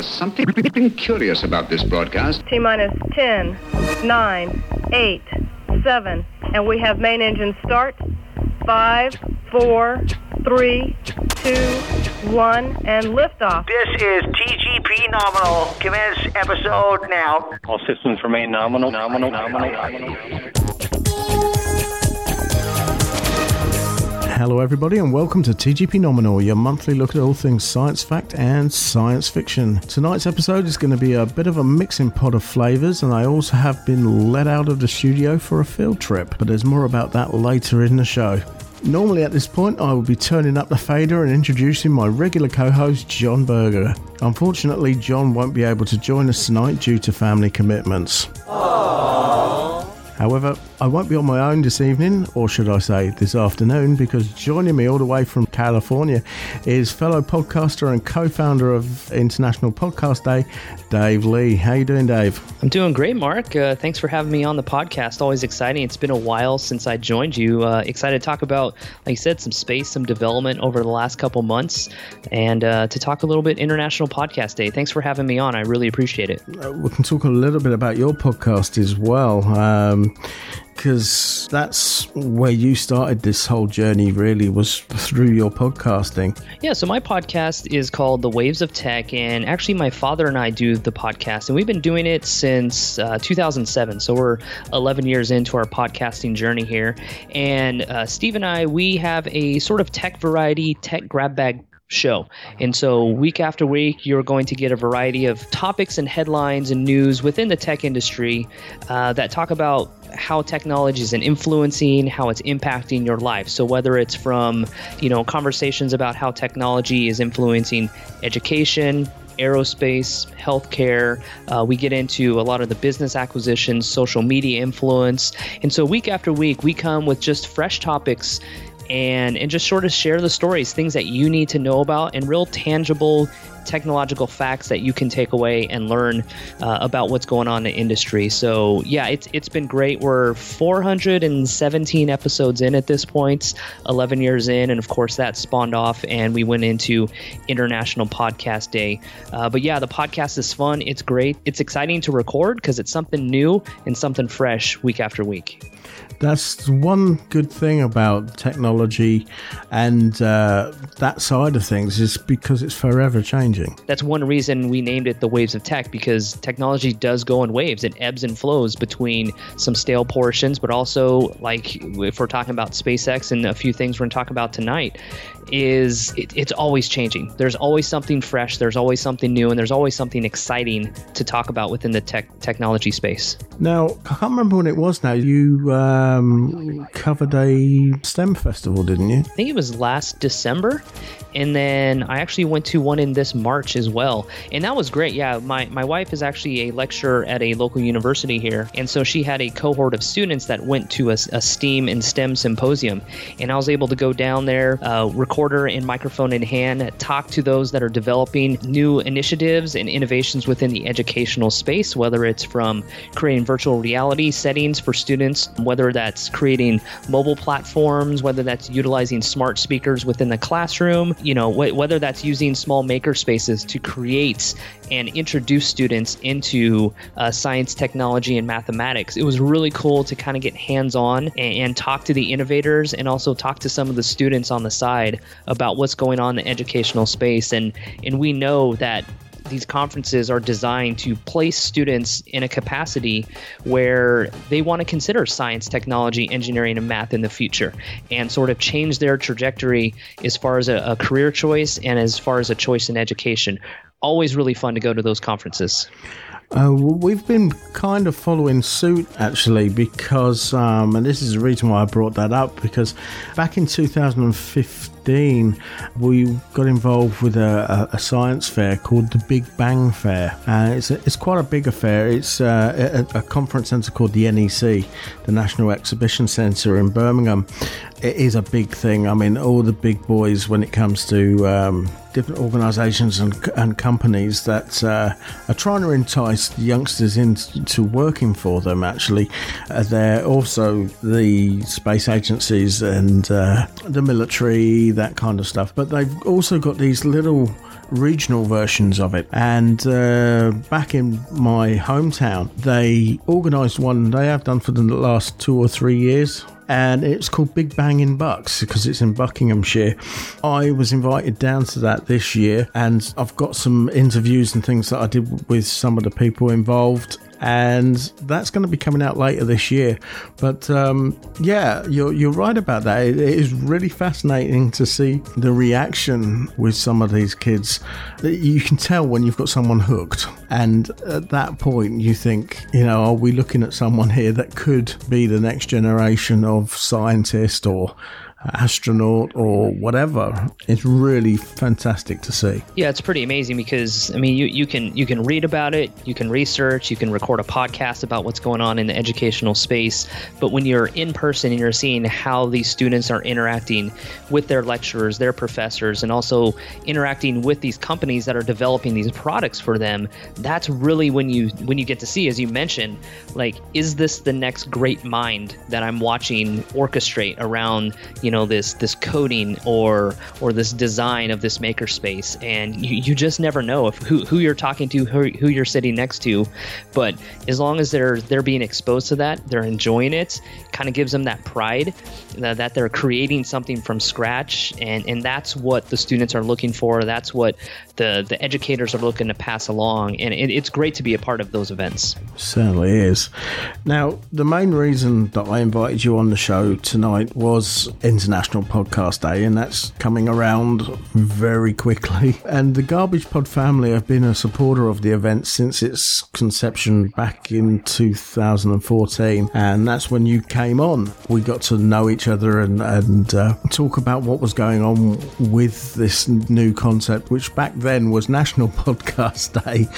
There's something curious about this broadcast. T minus 10, 9, 8, 7, and we have main engine start. 5, 4, 3, 2, 1, and liftoff. This is TGP Nominal. Commence episode now. All systems remain nominal, nominal, nominal, nominal. Hello, everybody, and welcome to TGP Nominal, your monthly look at all things science fact and science fiction. Tonight's episode is going to be a bit of a mixing pot of flavours, and I also have been let out of the studio for a field trip, but there's more about that later in the show. Normally, at this point, I will be turning up the fader and introducing my regular co host, John Berger. Unfortunately, John won't be able to join us tonight due to family commitments. However, I won't be on my own this evening, or should I say this afternoon, because joining me all the way from California is fellow podcaster and co-founder of International Podcast Day, Dave Lee. How you doing, Dave? I'm doing great, Mark. Uh, thanks for having me on the podcast. Always exciting. It's been a while since I joined you. Uh, excited to talk about, like you said, some space, some development over the last couple months, and uh, to talk a little bit International Podcast Day. Thanks for having me on. I really appreciate it. Uh, we can talk a little bit about your podcast as well. Um, because that's where you started this whole journey really was through your podcasting. Yeah so my podcast is called the waves of tech and actually my father and i do the podcast and we've been doing it since uh, 2007 so we're 11 years into our podcasting journey here. And uh, steve and i we have a sort of tech variety tech grab bag show. And so, week after week, you're going to get a variety of topics and headlines and news within the tech industry uh, that talk about how technology is influencing, how it's impacting your life. So, whether it's from, you know, conversations about how technology is influencing education, aerospace, healthcare. Uh, we get into a lot of the business acquisitions, social media influence. And so, week after week, we come with just fresh topics and and just sort of share the stories, things that you need to know about, and real tangible technological facts that you can take away and learn uh, about what's going on in the industry. So yeah, it's it's been great. We're 417 episodes in at this point, 11 years in, and of course that spawned off, and we went into International Podcast Day. Uh, but yeah, the podcast is fun. It's great. It's exciting to record because it's something new and something fresh week after week. That's one good thing about technology and uh, that side of things is because it's forever changing. That's one reason we named it the waves of tech because technology does go in waves. It ebbs and flows between some stale portions, but also like if we're talking about SpaceX and a few things we're going to talk about tonight, is it, it's always changing. There's always something fresh. There's always something new, and there's always something exciting to talk about within the tech technology space. Now, I can't remember when it was. Now you um, covered a STEM festival, didn't you? I think it was last December, and then I actually went to one in this March as well, and that was great. Yeah, my my wife is actually a lecturer at a local university here, and so she had a cohort of students that went to a, a STEAM and STEM symposium, and I was able to go down there, uh, recorder and microphone in hand, talk to those that are developing new initiatives and innovations within the educational space, whether it's from creating virtual reality settings for students, whether that's creating mobile platforms, whether that's utilizing smart speakers within the classroom, you know, wh- whether that's using small maker spaces to create and introduce students into uh, science, technology, and mathematics. It was really cool to kind of get hands on and, and talk to the innovators and also talk to some of the students on the side about what's going on in the educational space. And and we know that these conferences are designed to place students in a capacity where they want to consider science, technology, engineering, and math in the future and sort of change their trajectory as far as a, a career choice and as far as a choice in education. Always really fun to go to those conferences. Uh, we've been kind of following suit actually because, um, and this is the reason why I brought that up because back in 2015 we got involved with a, a, a science fair called the Big Bang Fair. Uh, it's, a, it's quite a big affair. It's uh, a, a conference centre called the NEC, the National Exhibition Centre in Birmingham. It is a big thing. I mean, all the big boys when it comes to um, different organisations and, and companies that uh, are trying to entice youngsters into working for them. Actually, uh, they're also the space agencies and uh, the military, that kind of stuff. But they've also got these little regional versions of it. And uh, back in my hometown, they organised one. They have done for the last two or three years and it's called Big Bang in Bucks because it's in Buckinghamshire. I was invited down to that this year, and I've got some interviews and things that I did with some of the people involved and that's going to be coming out later this year. But um, yeah, you're you're right about that. It, it is really fascinating to see the reaction with some of these kids. You can tell when you've got someone hooked, and at that point, you think, you know, are we looking at someone here that could be the next generation of scientist or astronaut or whatever. It's really fantastic to see. Yeah, it's pretty amazing because I mean, you, you can you can read about it, you can research, you can record a podcast about what's going on in the educational space, but when you're in person and you're seeing how these students are interacting with their lecturers, their professors, and also interacting with these companies that are developing these products for them, that's really when you when you get to see, as you mentioned, like, is this the next great mind that I'm watching orchestrate around you you know this this coding or or this design of this makerspace. And you, you just never know if who, who you're talking to who, who you're sitting next to. But as long as they're they're being exposed to that they're enjoying it kind of gives them that pride that, that they're creating something from scratch. And and that's what the students are looking for. That's what the the educators are looking to pass along. And it, it's great to be a part of those events. Certainly is. Now the main reason that i invited you on the show tonight was in International Podcast Day, and that's coming around very quickly. And the Garbage Pod family have been a supporter of the event since its conception back in 2014, and that's when you came on. We got to know each other and, and uh, talk about what was going on with this new concept, which back then was National Podcast Day.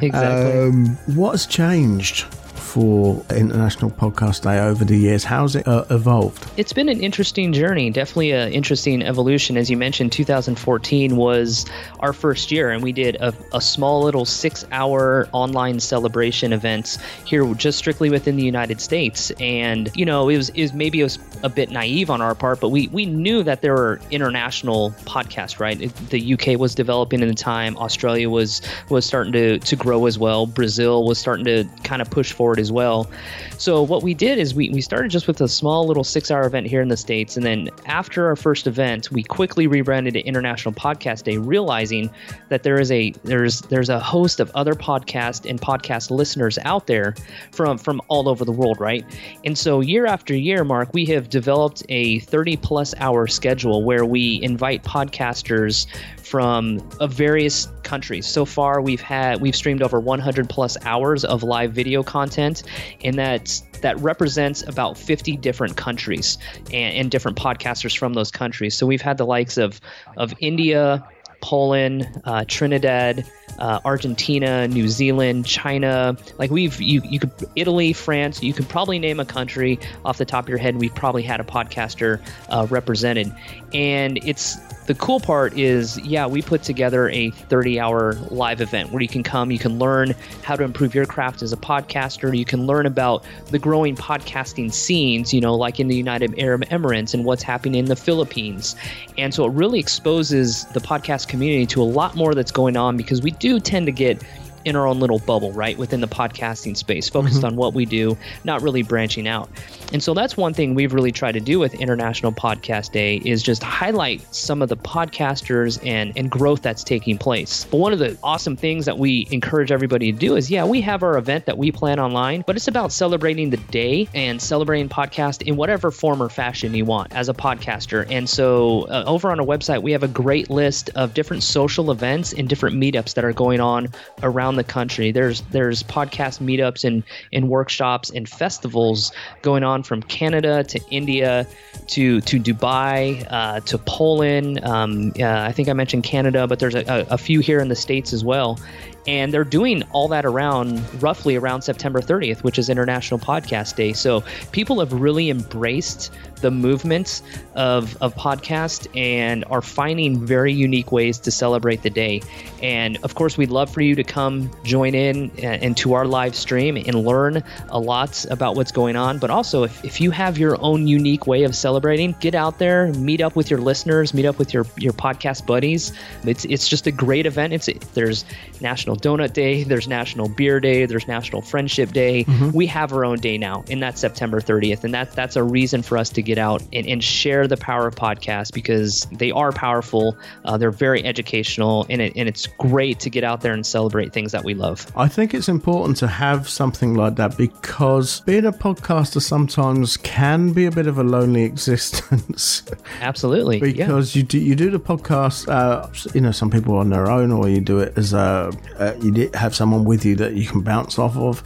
Exactly. Um, what has changed? For International Podcast Day over the years. How's it uh, evolved? It's been an interesting journey, definitely an interesting evolution. As you mentioned, 2014 was our first year, and we did a, a small little six hour online celebration event here just strictly within the United States. And, you know, it was, it was maybe it was a bit naive on our part, but we, we knew that there were international podcasts, right? The UK was developing in the time, Australia was was starting to, to grow as well, Brazil was starting to kind of push forward as well. So what we did is we, we started just with a small little six hour event here in the States. And then after our first event, we quickly rebranded to International Podcast Day, realizing that there is a there's there's a host of other podcast and podcast listeners out there from from all over the world, right? And so year after year, Mark, we have developed a 30 plus hour schedule where we invite podcasters from uh, various countries. So far, we've had we've streamed over 100 plus hours of live video content, and that that represents about 50 different countries and, and different podcasters from those countries. So we've had the likes of of India, Poland, uh, Trinidad, uh, Argentina, New Zealand, China. Like we've you you could Italy, France. You could probably name a country off the top of your head. We've probably had a podcaster uh, represented, and it's the cool part is, yeah, we put together a 30 hour live event where you can come, you can learn how to improve your craft as a podcaster. You can learn about the growing podcasting scenes, you know, like in the United Arab Emirates and what's happening in the Philippines. And so it really exposes the podcast community to a lot more that's going on because we do tend to get in our own little bubble, right, within the podcasting space, focused mm-hmm. on what we do, not really branching out. And so that's one thing we've really tried to do with International Podcast Day is just highlight some of the podcasters and and growth that's taking place. But one of the awesome things that we encourage everybody to do is, yeah, we have our event that we plan online, but it's about celebrating the day and celebrating podcast in whatever form or fashion you want as a podcaster. And so uh, over on our website, we have a great list of different social events and different meetups that are going on around the country. There's there's podcast meetups and, and workshops and festivals going on from Canada to India to to Dubai uh, to Poland. Um, uh, I think I mentioned Canada, but there's a, a few here in the states as well And they're doing all that around roughly around September 30th, which is International Podcast Day. So people have really embraced the movement of, of podcast and are finding very unique ways to celebrate the day. And of course, we'd love for you to come join in uh, into our live stream and learn a lot about what's going on. But also, if, if you have your own unique way of celebrating, get out there, meet up with your listeners, meet up with your, your podcast buddies. It's, it's just a great event. It's There's National Donut Day, there's National Beer Day, there's National Friendship Day. Mm-hmm. We have our own day now, and that's September 30th. And that, that's a reason for us to get out and, and share the power of podcasts because they are powerful. Uh, they're very educational, and, it, and it's great to get out there and celebrate things that we love. I think it's important to have something like that because being a podcaster sometimes can be a bit of a lonely existence. Absolutely. because yeah. you do you do the podcast, uh, you know, some people on their own, or you do it as a uh, you have someone with you that you can bounce off of,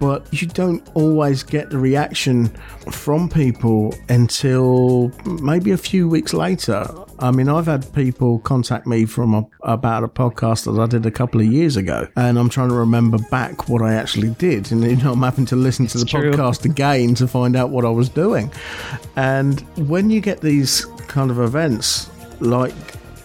but you don't always get the reaction from people until maybe a few weeks later. I mean, I've had people contact me from a, about a podcast that I did a couple of years ago, and I'm trying to remember back what I actually did, and you know, I'm having to listen to the true. podcast again to find out what I was doing. And when you get these kind of events like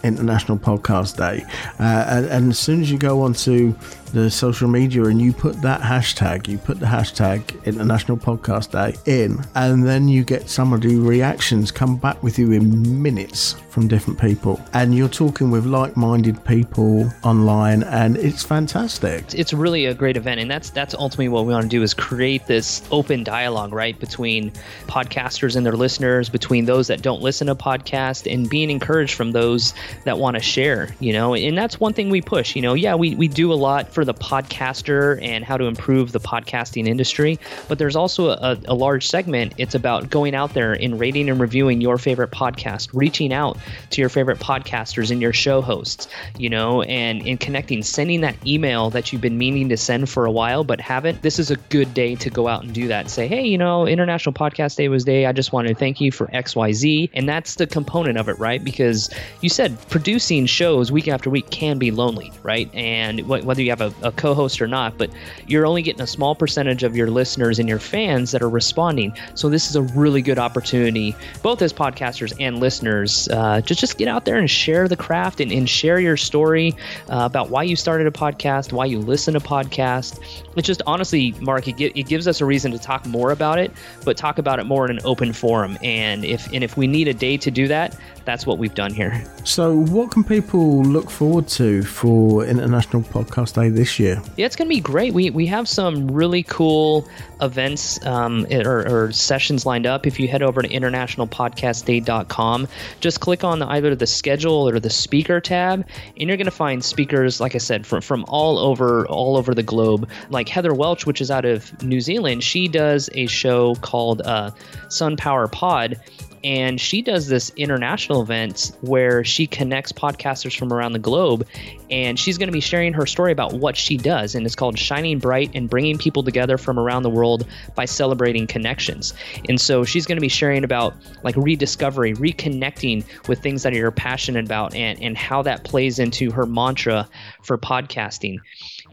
International Podcast Day, uh, and, and as soon as you go onto the social media and you put that hashtag, you put the hashtag International Podcast Day in, and then you get some of the reactions come back with you in minutes from different people. And you're talking with like minded people online, and it's fantastic. It's really a great event. And that's that's ultimately what we want to do is create this open dialogue, right, between podcasters and their listeners, between those that don't listen to podcasts, and being encouraged from those that want to share, you know. And that's one thing we push, you know. Yeah, we, we do a lot for the podcaster and how to improve the podcasting industry. But there's also a, a large segment. It's about going out there and rating and reviewing your favorite podcast, reaching out to your favorite podcasters and your show hosts, you know, and, in connecting, sending that email that you've been meaning to send for a while but haven't. This is a good day to go out and do that. And say, hey, you know, International Podcast Day was day. I just wanted to thank you for XYZ. And that's the component of it, right? Because you said producing shows week after week can be lonely, right? And whether you have a a, co-host or not, but you're only getting a small percentage of your listeners and your fans that are responding. So this is a really good opportunity, both as podcasters and listeners, uh, just just get out there and share the craft and, and share your story uh, about why you started a podcast, why you listen to podcasts. It's just honestly, Mark, it, it gives us a reason to talk more about it, but talk about it more in an open forum. And if and if we need a day to do that, that's what we've done here. So, what can people look forward to for International Podcast Day this year? Yeah, it's going to be great. We, we have some really cool events um, or, or, sessions lined up. If you head over to internationalpodcastday.com, just click on the, either the schedule or the speaker tab, and you're going to find speakers, like I said, from, from all over all over the globe. Like Heather Welch, which is out of New Zealand, she does a show called uh, Sun Power Pod and she does this international event where she connects podcasters from around the globe and she's going to be sharing her story about what she does and it's called shining bright and bringing people together from around the world by celebrating connections. And so she's going to be sharing about like rediscovery reconnecting with things that you're passionate about and, and how that plays into her mantra for podcasting.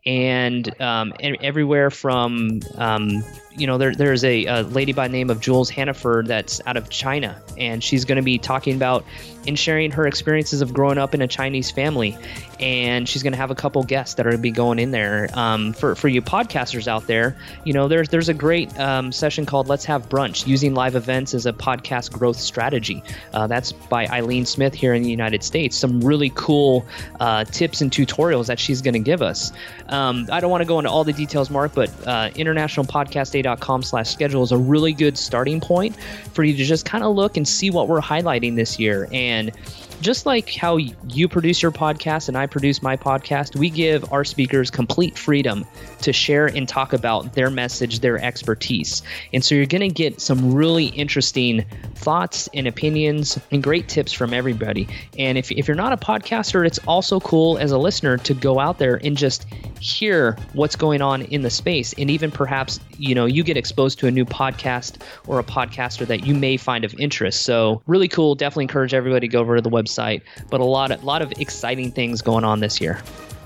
And um, everywhere from um, you know there, there's a, a, lady by the name of Jules Hannaford that's out of China, and she's going to be talking about and sharing her experiences of growing up in a Chinese family. And she's going to have a couple guests that are going to be going in there. Um, for for you podcasters out there, you know there's there's a great um, session called Let's Have Brunch using live events as a podcast growth strategy. Uh, that's by Eileen Smith here in the United States. Some really cool uh, tips and tutorials that she's going to give us. Um, I don't want to go into all the details, Mark, but uh, internationalpodcastday.com slash schedule is a really good starting point for you to just kind of look and see what we're highlighting this year. And just like how you produce your podcast and I produce my podcast, we give our speakers complete freedom to share and talk about their message, their expertise. And so you're going to get some really interesting thoughts and opinions and great tips from everybody. And if, if you're not a podcaster, it's also cool as a listener to go out there and just hear what's going on in the space. And even perhaps, you know, you get exposed to a new podcast or a podcaster that you may find of interest. So really cool. Definitely encourage everybody to go over to the website. But a lot of, lot of exciting things going on this year.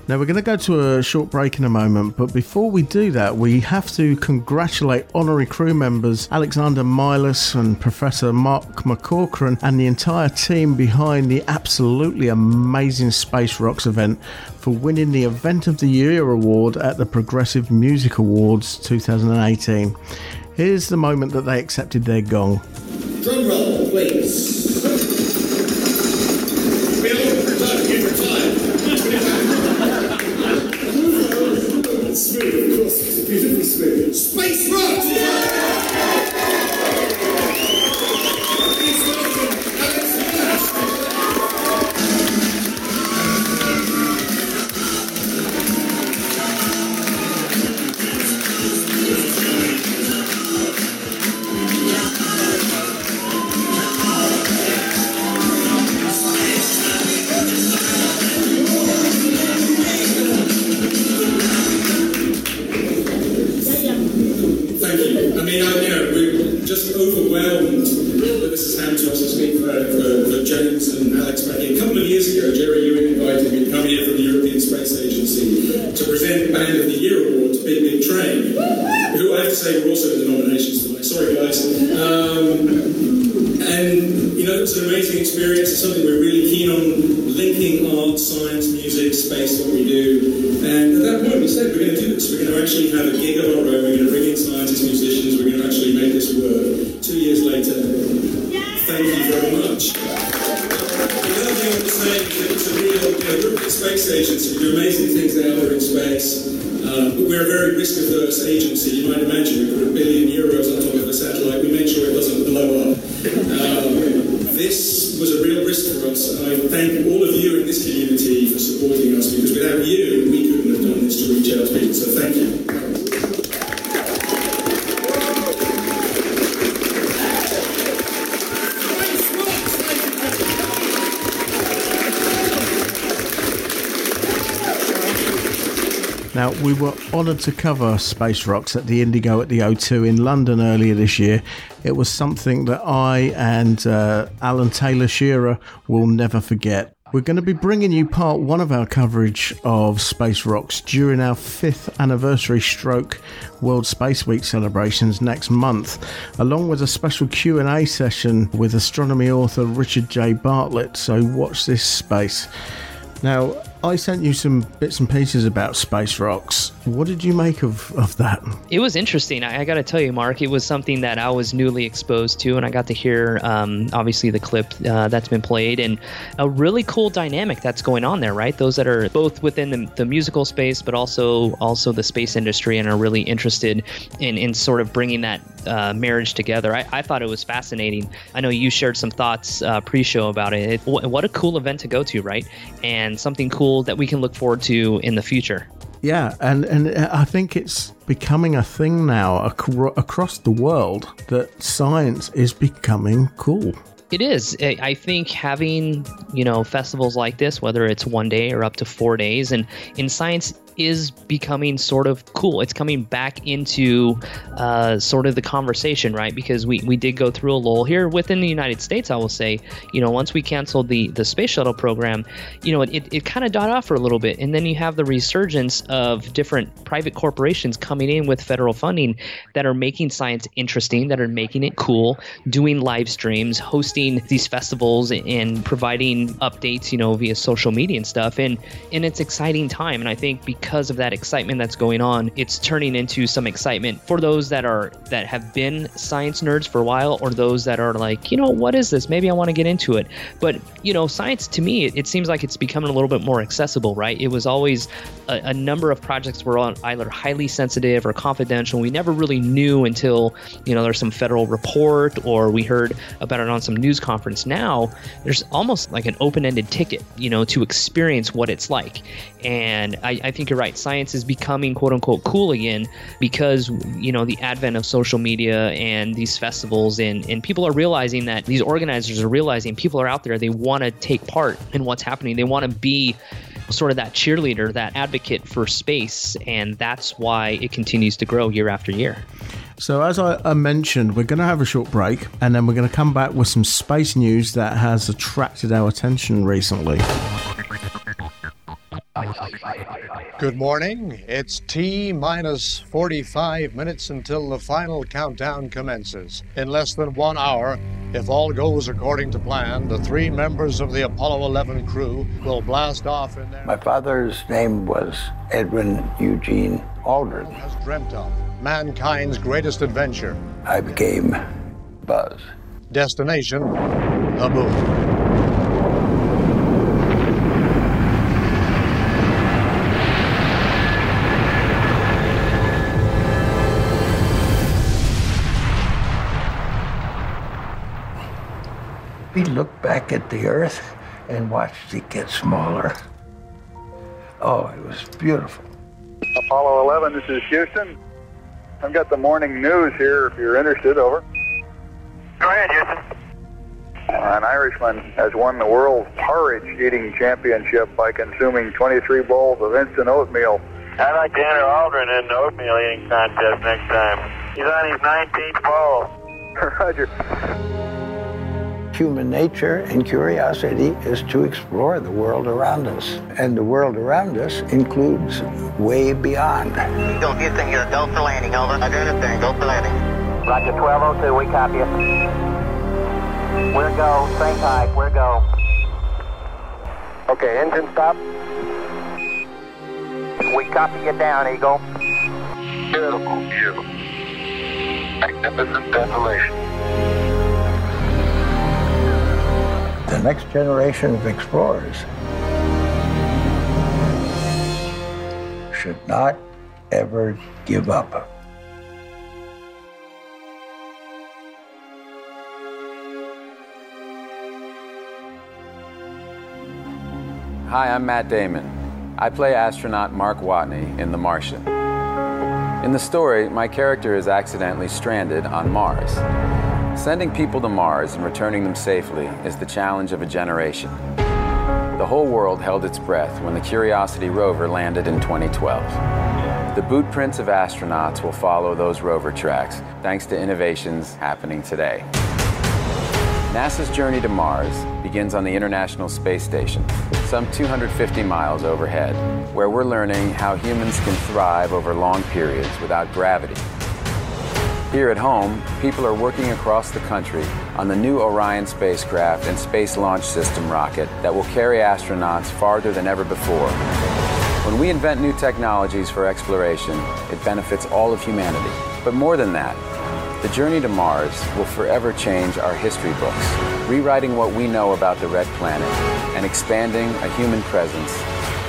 Now, we're going to go to a short break in a moment, but before we do that, we have to congratulate honorary crew members Alexander Milas and Professor Mark McCaughrean and the entire team behind the absolutely amazing Space Rocks event for winning the Event of the Year award at the Progressive Music Awards 2018. Here's the moment that they accepted their gong. Drum roll, please. Bill, time, get for time. smooth, of course, it's beautifully smooth. Space Rocks! Just overwhelmed that this has happened to us. Speak for, for, for James and Alex back a couple of years ago. Jerry Ewing invited me to come here from the European Space Agency to present the Band of the Year Award to Big Big Train, who I have to say were also in the nominations tonight. Sorry, guys. Um, and, you know, it was an amazing experience. It's something we're really keen on linking art, science, music, space, what we do. And at that point, we said, we're going to do this. We're going to actually have a gig of our own. We're going to bring in scientists, musicians. We're going to actually make this work. Two years later, thank you very much. The other thing I to say is that it's a real, you know, European Space Agency. We do amazing things out there in space. Um, but we're a very risk-averse agency. You might imagine we put a billion euros on top of a satellite. We make sure it doesn't blow up. Um, this was a real risk for us, I thank we were honoured to cover Space Rocks at the Indigo at the O2 in London earlier this year. It was something that I and uh, Alan Taylor Shearer will never forget. We're going to be bringing you part one of our coverage of Space Rocks during our fifth anniversary stroke World Space Week celebrations next month, along with a special Q&A session with astronomy author Richard J. Bartlett, so watch this space. Now, I sent you some bits and pieces about Space Rocks. What did you make of, of that? It was interesting. I, I got to tell you, Mark, it was something that I was newly exposed to, and I got to hear, um, obviously, the clip uh, that's been played, and a really cool dynamic that's going on there, right? Those that are both within the, the musical space, but also also the space industry, and are really interested in in sort of bringing that uh, marriage together. I, I thought it was fascinating. I know you shared some thoughts uh, pre-show about it. it. wh- What a cool event to go to, right? And something cool that we can look forward to in the future. Yeah, and, and I think it's becoming a thing now acro- across the world that science is becoming cool. It is. I I think having you know festivals like this, whether it's one day or up to four days, and in science is becoming sort of cool. It's coming back into uh, sort of the conversation, right? Because we, we did go through a lull here within the United States. I will say, you know, once we canceled the the space shuttle program, you know, it, it, it kind of died off for a little bit, and then you have the resurgence of different private corporations coming in with federal funding that are making science interesting, that are making it cool, doing live streams, hosting these festivals, and providing updates, you know, via social media and stuff. And and it's exciting time. And I think because of that excitement that's going on, it's turning into some excitement for those that are that have been science nerds for a while, or those that are like, you know, what is this? Maybe I want to get into it. But you know, science to me, it, it seems like it's becoming a little bit more accessible, right? It was always a, a number of projects were on either highly sensitive or confidential. We never really knew until you know there's some federal report or we heard about it on some news conference. Now there's almost like an open-ended ticket, you know, to experience what it's like. And I, I think you're right. Science is becoming quote unquote cool again because you know the advent of social media and these festivals and and people are realizing that these organizers are realizing people are out there. They want to take part in what's happening. They want to be sort of that cheerleader, that advocate for space, and that's why it continues to grow year after year. So, as I, I mentioned, we're going to have a short break and then we're going to come back with some space news that has attracted our attention recently. Good morning. It's T minus 45 minutes until the final countdown commences. In less than one hour, if all goes according to plan, the three members of the Apollo 11 crew will blast off in their. My father's name was Edwin Eugene Aldrin. Has dreamt of mankind's greatest adventure. I became Buzz. Destination, the moon. We looked back at the Earth and watched it get smaller. Oh, it was beautiful. Apollo 11, this is Houston. I've got the morning news here if you're interested. Over. Go ahead, Houston. An Irishman has won the world porridge eating championship by consuming 23 bowls of instant oatmeal. I'd like to enter Aldrin in the oatmeal eating contest next time. He's on his 19th bowl. Roger. Human nature and curiosity is to explore the world around us. And the world around us includes way beyond. Go Houston, you're go for landing. Over. I don't understand. Go for landing. Roger 1202, we copy you. We're go. Same height. We're go. Okay, engine stop. We copy you down, Eagle. Beautiful view. Magnificent desolation. The next generation of explorers should not ever give up. Hi, I'm Matt Damon. I play astronaut Mark Watney in The Martian. In the story, my character is accidentally stranded on Mars. Sending people to Mars and returning them safely is the challenge of a generation. The whole world held its breath when the Curiosity rover landed in 2012. The boot prints of astronauts will follow those rover tracks, thanks to innovations happening today. NASA's journey to Mars begins on the International Space Station, some 250 miles overhead, where we're learning how humans can thrive over long periods without gravity. Here at home, people are working across the country on the new Orion spacecraft and Space Launch System rocket that will carry astronauts farther than ever before. When we invent new technologies for exploration, it benefits all of humanity. But more than that, the journey to Mars will forever change our history books, rewriting what we know about the red planet and expanding a human presence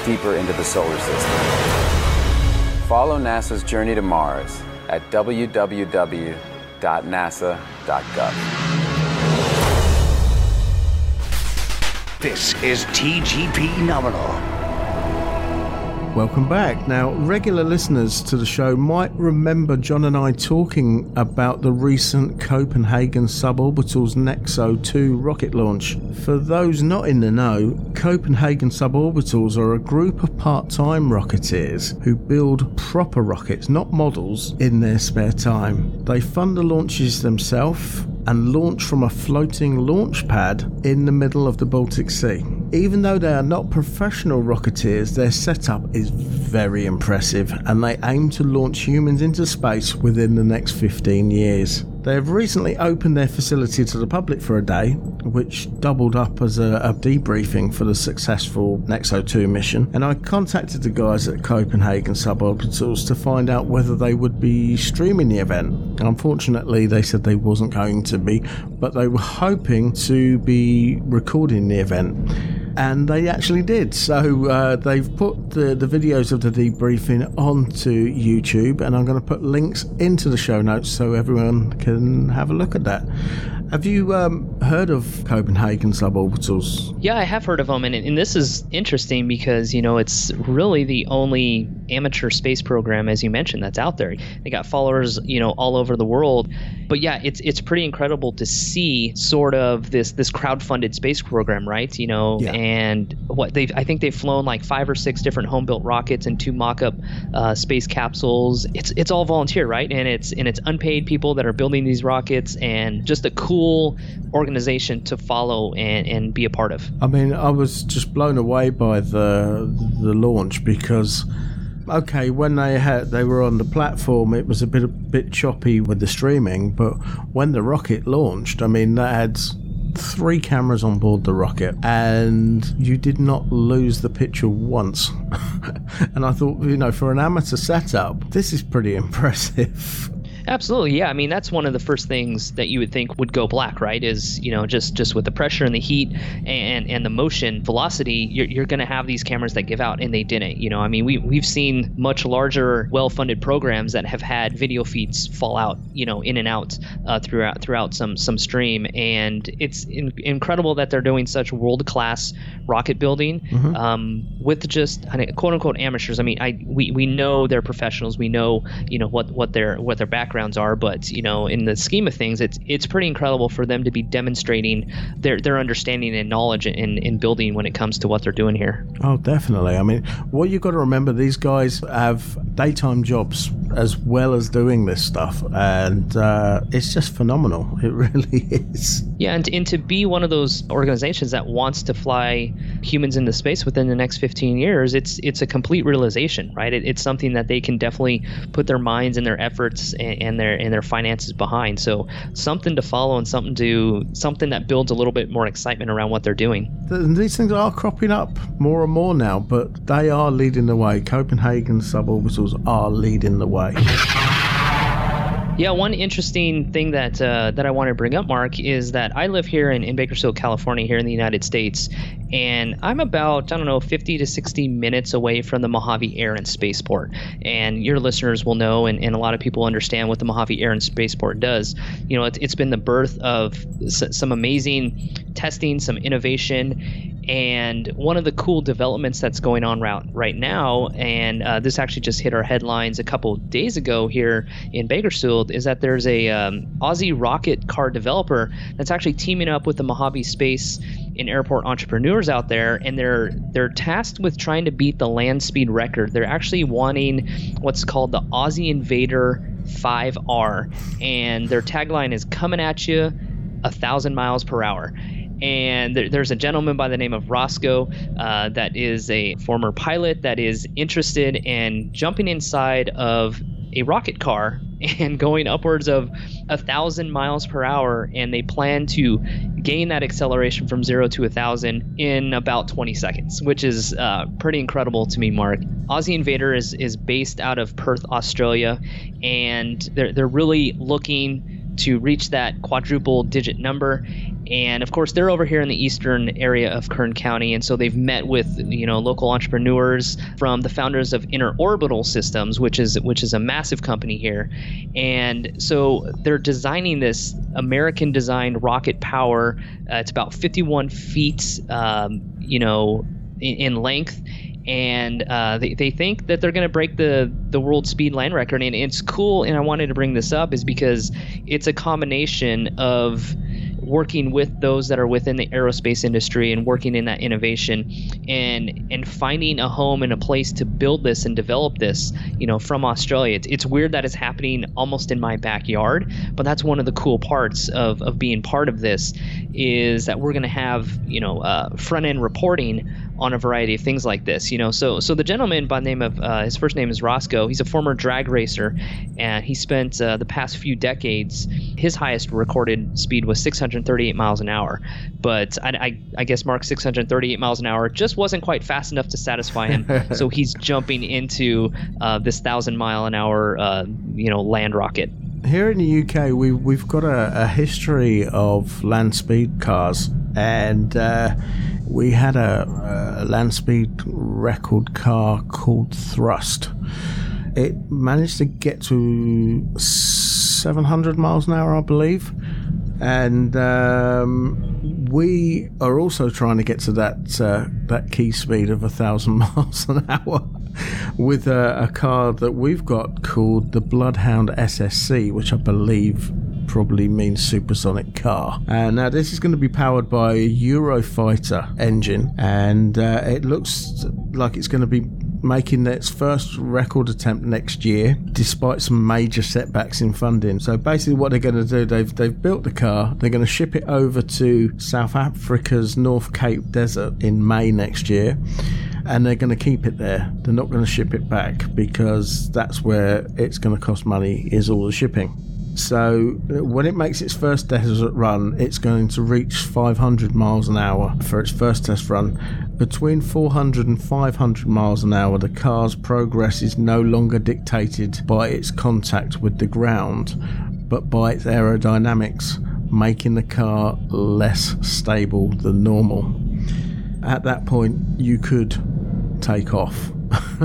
deeper into the solar system. Follow NASA's journey to Mars at www.nasa.gov. This is TGP Nominal. Welcome back. Now, regular listeners to the show might remember John and I talking about the recent Copenhagen Suborbital's Nexo 2 rocket launch. For those not in the know, Copenhagen Suborbitals are a group of part time rocketeers who build proper rockets, not models, in their spare time. They fund the launches themselves and launch from a floating launch pad in the middle of the Baltic Sea. Even though they are not professional rocketeers, their setup is very impressive and they aim to launch humans into space within the next 15 years. They have recently opened their facility to the public for a day, which doubled up as a, a debriefing for the successful Nexo 2 mission. And I contacted the guys at Copenhagen Suborbitals to find out whether they would be streaming the event. Unfortunately, they said they wasn't going to be, but they were hoping to be recording the event and they actually did. So uh, they've put the, the videos of the debriefing onto YouTube, and I'm going to put links into the show notes so everyone can have a look at that. Have you um, heard of Copenhagen suborbitals? Yeah, I have heard of them, and, and this is interesting because you know it's really the only amateur space program, as you mentioned, that's out there. They got followers, you know, all over the world. But yeah, it's it's pretty incredible to see sort of this this crowd-funded space program, right? You know, Yeah. and what they I think they've flown like five or six different home-built rockets and two mock-up uh, space capsules. It's it's all volunteer, right? And it's and it's unpaid people that are building these rockets, and just a cool organization to follow and and be a part of. I mean, I was just blown away by the the launch because okay, when they had they were on the platform, it was a bit a bit choppy with the streaming. But when the rocket launched, I mean, that had three cameras on board the rocket, and you did not lose the picture once. and I thought, you know, for an amateur setup, this is pretty impressive. Absolutely, yeah. I mean, that's one of the first things that you would think would go black, right? Is you know just just with the pressure and the heat and and the motion velocity, you're, you're going to have these cameras that give out, and they didn't. You know, I mean, we we've seen much larger, well-funded programs that have had video feeds fall out, you know, in and out uh, throughout throughout some some stream, and it's in, incredible that they're doing such world-class rocket building Mhm. um, with just quote unquote amateurs. I mean, I we, we know they're professionals. We know you know what what their what their backgrounds are, but you know in the scheme of things, it's it's pretty incredible for them to be demonstrating their their understanding and knowledge in in building when it comes to what they're doing here. Oh, definitely. I mean, what you've got to remember, these guys have daytime jobs as well as doing this stuff, and uh, it's just phenomenal. It really is. Yeah, and, and to be one of those organizations that wants to fly humans into space within the next 15 years, it's it's a complete realization, right? It, it's something that they can definitely put their minds and their efforts and, and their and their finances behind. So something to follow and something to something that builds a little bit more excitement around what they're doing. Th- These things are cropping up more and more now, but they are leading the way. Copenhagen suborbitals are leading the way. Yeah, one interesting thing that uh, that I want to bring up, Mark, is that I live here in, in Bakersfield, California, here in the United States, and I'm about I don't know 50 to 60 minutes away from the Mojave Air and Spaceport. And your listeners will know, and, and a lot of people understand what the Mojave Air and Spaceport does. You know, it's, it's been the birth of s- some amazing testing, some innovation, and one of the cool developments that's going on right, right now, and uh, this actually just hit our headlines a couple days ago here in Bakersfield, is that there's a um, Aussie rocket car developer that's actually teaming up with the Mojave Space and Airport entrepreneurs out there, and they're they're tasked with trying to beat the land speed record. They're actually wanting what's called the Aussie Invader 5R, and their tagline is "Coming at you, a thousand miles per hour." And there, there's a gentleman by the name of Rosco uh, that is a former pilot that is interested in jumping inside of a rocket car and going upwards of a thousand miles per hour. And they plan to gain that acceleration from zero to a thousand in about 20 seconds which is uh, pretty incredible to me mark. Aussie invader is, is based out of perth australia and they're, they're really looking to reach that quadruple digit number and of course they're over here in the eastern area of Kern County and so they've met with you know local entrepreneurs from the founders of Interorbital Systems which is which is a massive company here. And so they're designing this American designed rocket power. Uh, it's about 51 feet um, you know in, in length. And uh, they, they think that they're going to break the, the world speed land record. And it's cool, and I wanted to bring this up is because it's a combination of working with those that are within the aerospace industry and working in that innovation and and finding a home and a place to build this and develop this you know from australia. It's, it's weird that it's happening almost in my backyard but that's one of the cool parts of, of being part of this is that we're going to have you know uh, front end reporting on a variety of things like this you know? So so the gentleman by the name of uh, his first name is Rosco. He's a former drag racer and he spent uh, the past few decades his highest recorded speed was 638 miles an hour. But I, I, I guess mark 638 miles an hour just wasn't quite fast enough to satisfy him. So he's jumping into uh, this thousand mile an hour uh, you know land rocket. Here in the UK, we, we've got a, a history of land speed cars, and uh, we had a, a land speed record car called Thrust. It managed to get to 700 miles an hour, I believe. And um, we are also trying to get to that uh, that key speed of a thousand miles an hour with a, a car that we've got called the Bloodhound SSC, which I believe probably means supersonic car. And now this is going to be powered by a Eurofighter engine, and uh, it looks like it's going to be making its first record attempt next year, despite some major setbacks in funding. So basically, what they're going to do, they've they've built the car, they're going to ship it over to South Africa's North Cape Desert in May next year. And they're going to keep it there. They're not going to ship it back because that's where it's going to cost money, is all the shipping. So when it makes its first desert run, it's going to reach 500 miles an hour for its first test run. Between 400 and 500 miles an hour, the car's progress is no longer dictated by its contact with the ground, but by its aerodynamics, making the car less stable than normal. At that point, you could take off.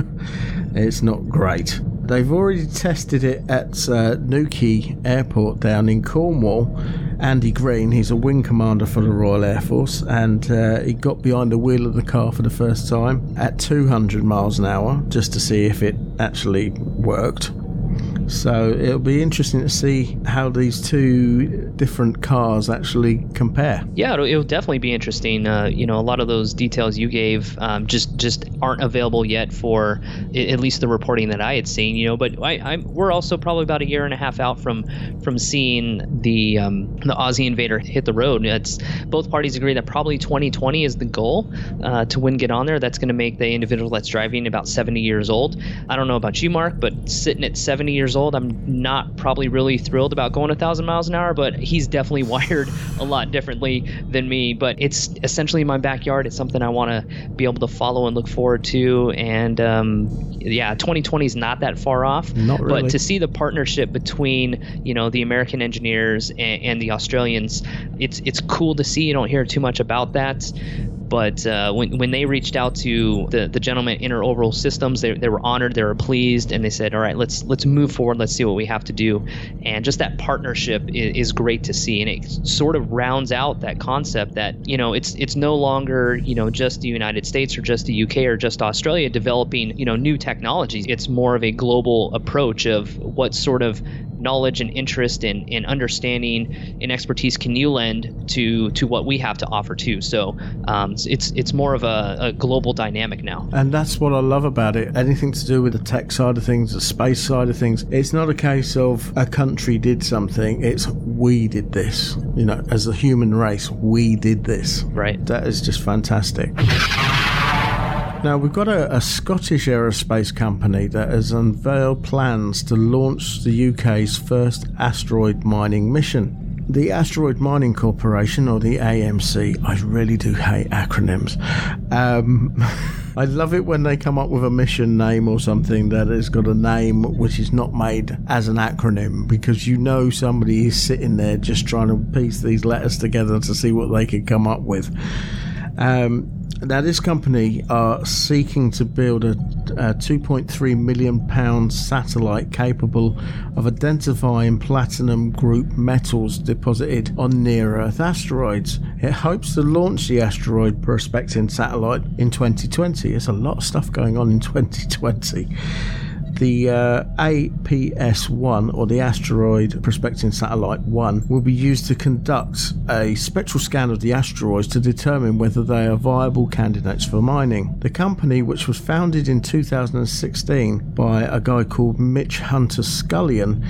it's not great. They've already tested it at uh, Newquay Airport down in Cornwall. Andy Green, he's a wing commander for the Royal Air Force, and uh, he got behind the wheel of the car for the first time at 200 miles an hour just to see if it actually worked. So it'll be interesting to see how these two different cars actually compare. Yeah, it'll, it'll definitely be interesting. Uh, you know, a lot of those details you gave um, just just aren't available yet for at least the reporting that I had seen. You know, but I, I'm, we're also probably about a year and a half out from from seeing the um, the Aussie Invader hit the road. It's both parties agree that probably 2020 is the goal uh, to win get on there. That's going to make the individual that's driving about 70 years old. I don't know about you, Mark, but sitting at 70 years old, I'm not probably really thrilled about going a thousand miles an hour, but he's definitely wired a lot differently than me. But it's essentially my backyard. It's something I want to be able to follow and look forward to. And um, yeah, 2020 is not that far off. Not really. But to see the partnership between you know the American engineers and, and the Australians, it's it's cool to see. You don't hear too much about that. But uh, when, when they reached out to the, the gentleman at Interorbital Systems, they, they were honored, they were pleased, and they said, "All right, let's let's move forward. Let's see what we have to do." And just that partnership is, is great to see, and it sort of rounds out that concept that you know it's it's no longer you know just the United States or just the UK or just Australia developing you know new technologies. It's more of a global approach of what sort of knowledge and interest and, and understanding and expertise can you lend to to what we have to offer too. So um, it's it's more of a, a, global dynamic now. And that's what i love about it. Anything to do with the tech side of things the space side of things it's not a case of a country did something it's we did this. You know as a human race we did this. Right. That is just fantastic now, we've got a, a, Scottish aerospace company that has unveiled plans to launch the UK's first asteroid mining mission. The Asteroid Mining Corporation, or the AMC, I really do hate acronyms. Um, I love it when they come up with a mission name or something that has got a name which is not made as an acronym because you know somebody is sitting there just trying to piece these letters together to see what they could come up with. Um, now, this company are seeking to build a, a 2.3 million pound satellite capable of identifying platinum group metals deposited on near Earth asteroids. It hopes to launch the asteroid prospecting satellite in 2020. There's a lot of stuff going on in 2020 the uh, APS-1 or the Asteroid Prospecting Satellite 1 will be used to conduct a spectral scan of the asteroids to determine whether they are viable candidates for mining. The company, which was founded in 2016 by a guy called Mitch Hunter Scullion,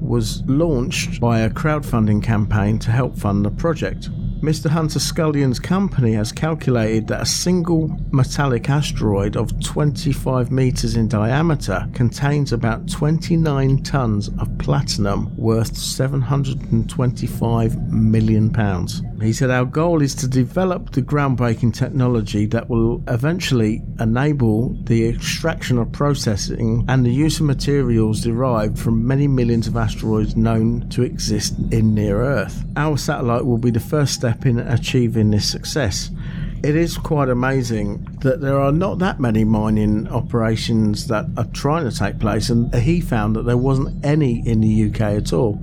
was launched by a crowdfunding campaign to help fund the project. Mr. Hunter Scullion's company has calculated that a single metallic asteroid of 25 meters in diameter contains about 29 tons of platinum worth 725 million pounds. He said, Our goal is to develop the groundbreaking technology that will eventually enable the extraction of processing and the use of materials derived from many millions of asteroids known to exist in near Earth. Our satellite will be the first step step in achieving this success. It is quite amazing that there are not that many mining operations that are trying to take place, and he found that there wasn't any in the UK at all.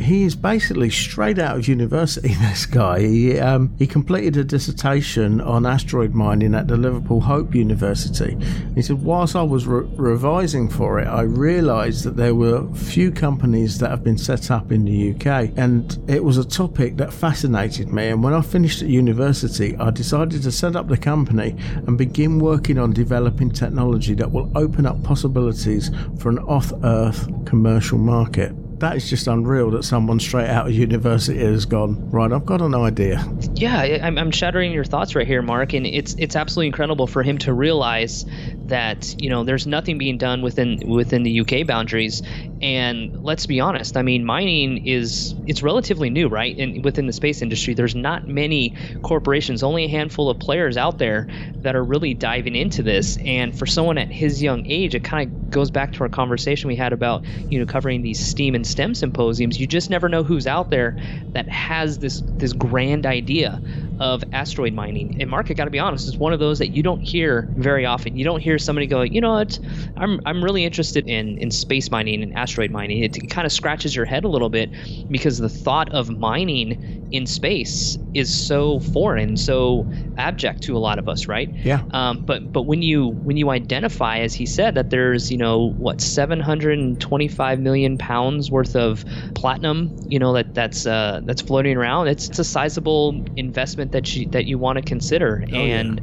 He is basically straight out of university. This guy, he um, he completed a dissertation on asteroid mining at the Liverpool Hope University. He said, whilst I was re- revising for it, I realised that there were few companies that have been set up in the UK, and it was a topic that fascinated me. And when I finished at university, I decided to set up the company and begin working on developing technology that will open up possibilities for an off Earth commercial market. That is just unreal that someone straight out of university has gone right. I've got an idea. Yeah, I'm, I'm shattering your thoughts right here, Mark, and it's it's absolutely incredible for him to realize that you know there's nothing being done within within the UK boundaries. And let's be honest, I mean, mining is it's relatively new, right? And within the space industry, there's not many corporations, only a handful of players out there that are really diving into this. And for someone at his young age, it kind of goes back to our conversation we had about you know covering these STEAM and STEM symposiums. You just never know who's out there that has this this grand idea of asteroid mining. And Mark, I got to be honest, it's one of those that you don't hear very often. You don't hear somebody go, you know what, I'm I'm really interested in in space mining and asteroid mining. It, kind of scratches your head a little bit because the thought of mining in space is so foreign, so abject to a lot of us, right? Yeah. Um, but but when you when you identify, as he said, that there's you know what 725 million pounds worth of platinum, you know that that's uh, that's floating around. It's, it's a sizable investment that you that you want to consider, oh, and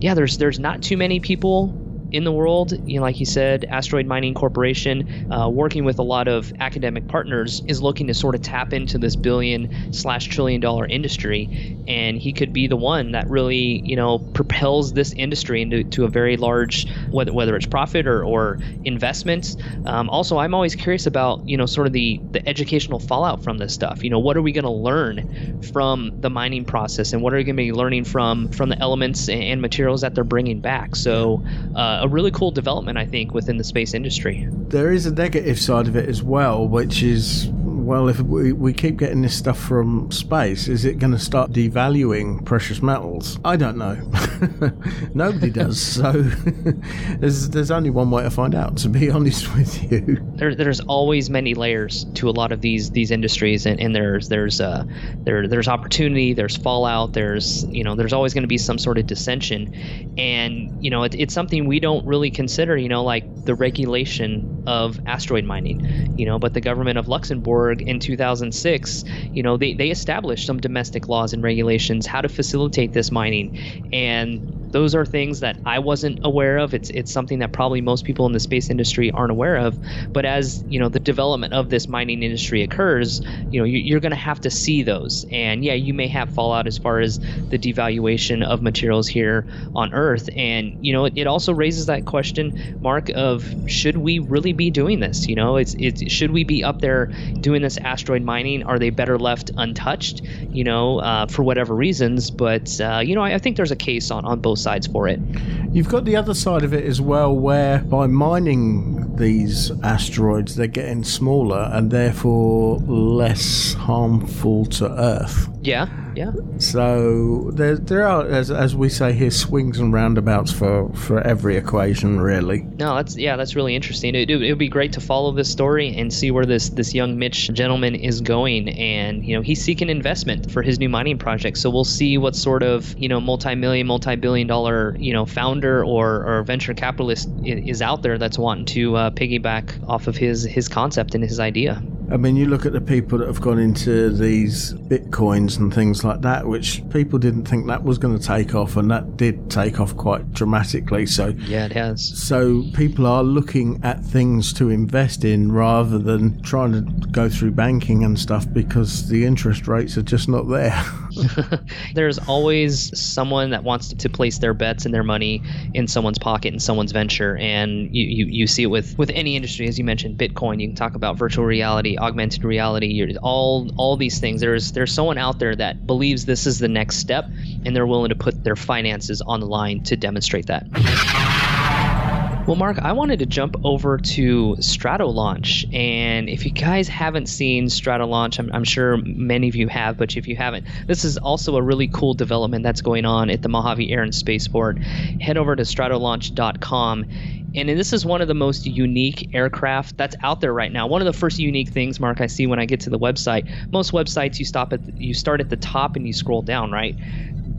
yeah. there's there's not too many people in the world, you know, like you said, Asteroid Mining Corporation, uh, working with a lot of academic partners, is looking to sort of tap into this billion slash trillion dollar industry, and he could be the one that really, you know, propels this industry into to a very large, whether whether it's profit or or investments. Um, also, I'm always curious about, you know, sort of the the educational fallout from this stuff. You know, what are we going to learn from the mining process, and what are we going to be learning from from the elements and materials that they're bringing back? So. Uh, a really cool development, I think, within the space industry. There is a negative side of it as well, which is well, if we, we keep getting this stuff from space, is it going to start devaluing precious metals? I don't know. Nobody does. So there's there's only one way to find out. To be honest with you, there, there's always many layers to a lot of these these industries, and, and there's there's uh there there's opportunity, there's fallout, there's you know there's always going to be some sort of dissension, and you know it, it's something we don't really consider. You know, like the regulation of asteroid mining. You know, but the government of Luxembourg in 2006, you know, they, they established some domestic laws and regulations how to facilitate this mining. And those are things that I wasn't aware of. It's it's something that probably most people in the space industry aren't aware of. But as you know, the development of this mining industry occurs, you know, you, are going to have to see those. And yeah, you may have fallout as far as the devaluation of materials here on Earth. And you know, it, also raises that question, Mark, of should we really be doing this? You know, it's it's should we be up there doing this asteroid mining? Are they better left untouched? You know, uh, for whatever reasons. But uh, you know, I, I think there's a case on on both sides for it. You've got the other side of it as well, where by mining these asteroids, they're getting smaller and therefore less harmful to Earth. Yeah, yeah. So there, there are, as, as we say here, swings and roundabouts for, for every equation, really. No, that's yeah, that's really interesting. It, it would be great to follow this story and see where this this young Mitch gentleman is going. And you know, he's seeking investment for his new mining project. So we'll see what sort of you know multi-million, multi-billion dollar you know founder or, or venture capitalist is out there that's wanting to uh, piggyback off of his his concept and his idea. I mean, you look at the people that have gone into these bitcoins and things like that, which people didn't think that was going to take off, and that did take off quite dramatically. So yeah, it has. So people are looking at things to invest in rather than trying to go through banking and stuff because the interest rates are just not there. There's always someone that wants to place their bets and their money in someone's pocket in someone's venture, and you, you, you see it with with any industry, as you mentioned, Bitcoin. You can talk about virtual reality augmented reality, all all these things. There's there's someone out there that believes this is the next step, and they're willing to put their finances on the line to demonstrate that. Well, Mark, I wanted to jump over to Stratolaunch. And if you guys haven't seen Stratolaunch, I'm, I'm sure many of you have, but if you haven't, this is also a really cool development that's going on at the Mojave Air and Spaceport. Head over to stratolaunch.com. And this is one of the most unique aircraft that's out there right now. One of the first unique things, Mark, I see when I get to the website. Most websites you stop at you start at the top and you scroll down, right?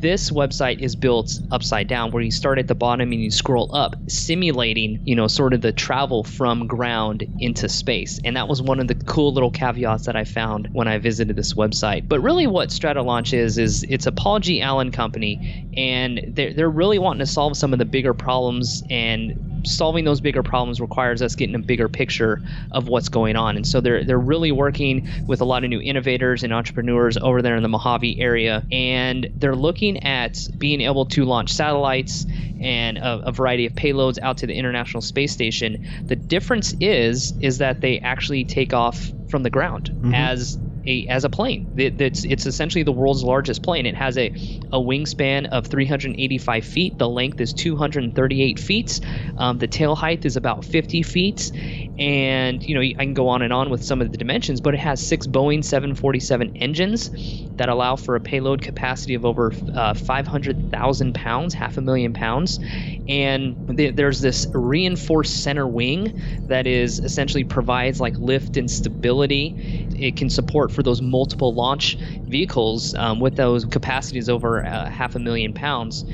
This website is built upside down, where you start at the bottom and you scroll up, simulating, you know, sort of the travel from ground into space. And that was one of the cool little caveats that I found when I visited this website. But really, what Stratolaunch is is it's a Paul G. Allen company, and they're they're really wanting to solve some of the bigger problems and solving those bigger problems requires us getting a bigger picture of what's going on. And so they're they're really working with a lot of new innovators and entrepreneurs over there in the Mojave area, and they're looking at being able to launch satellites and a, a variety of payloads out to the International Space Station. The difference is is that they actually take off from the ground Mm-hmm. as a, as a plane. It, it's it's essentially the world's largest plane. It has a a wingspan of 385 feet. The length is 238 feet. Um, the tail height is about 50 feet, and you know I can go on and on with some of the dimensions. But it has six Boeing 747 engines that allow for a payload capacity of over uh, 500,000 pounds, half a million pounds, and th- there's this reinforced center wing that is essentially provides like lift and stability. It can support for those multiple launch vehicles um, with those capacities over uh, half a million pounds.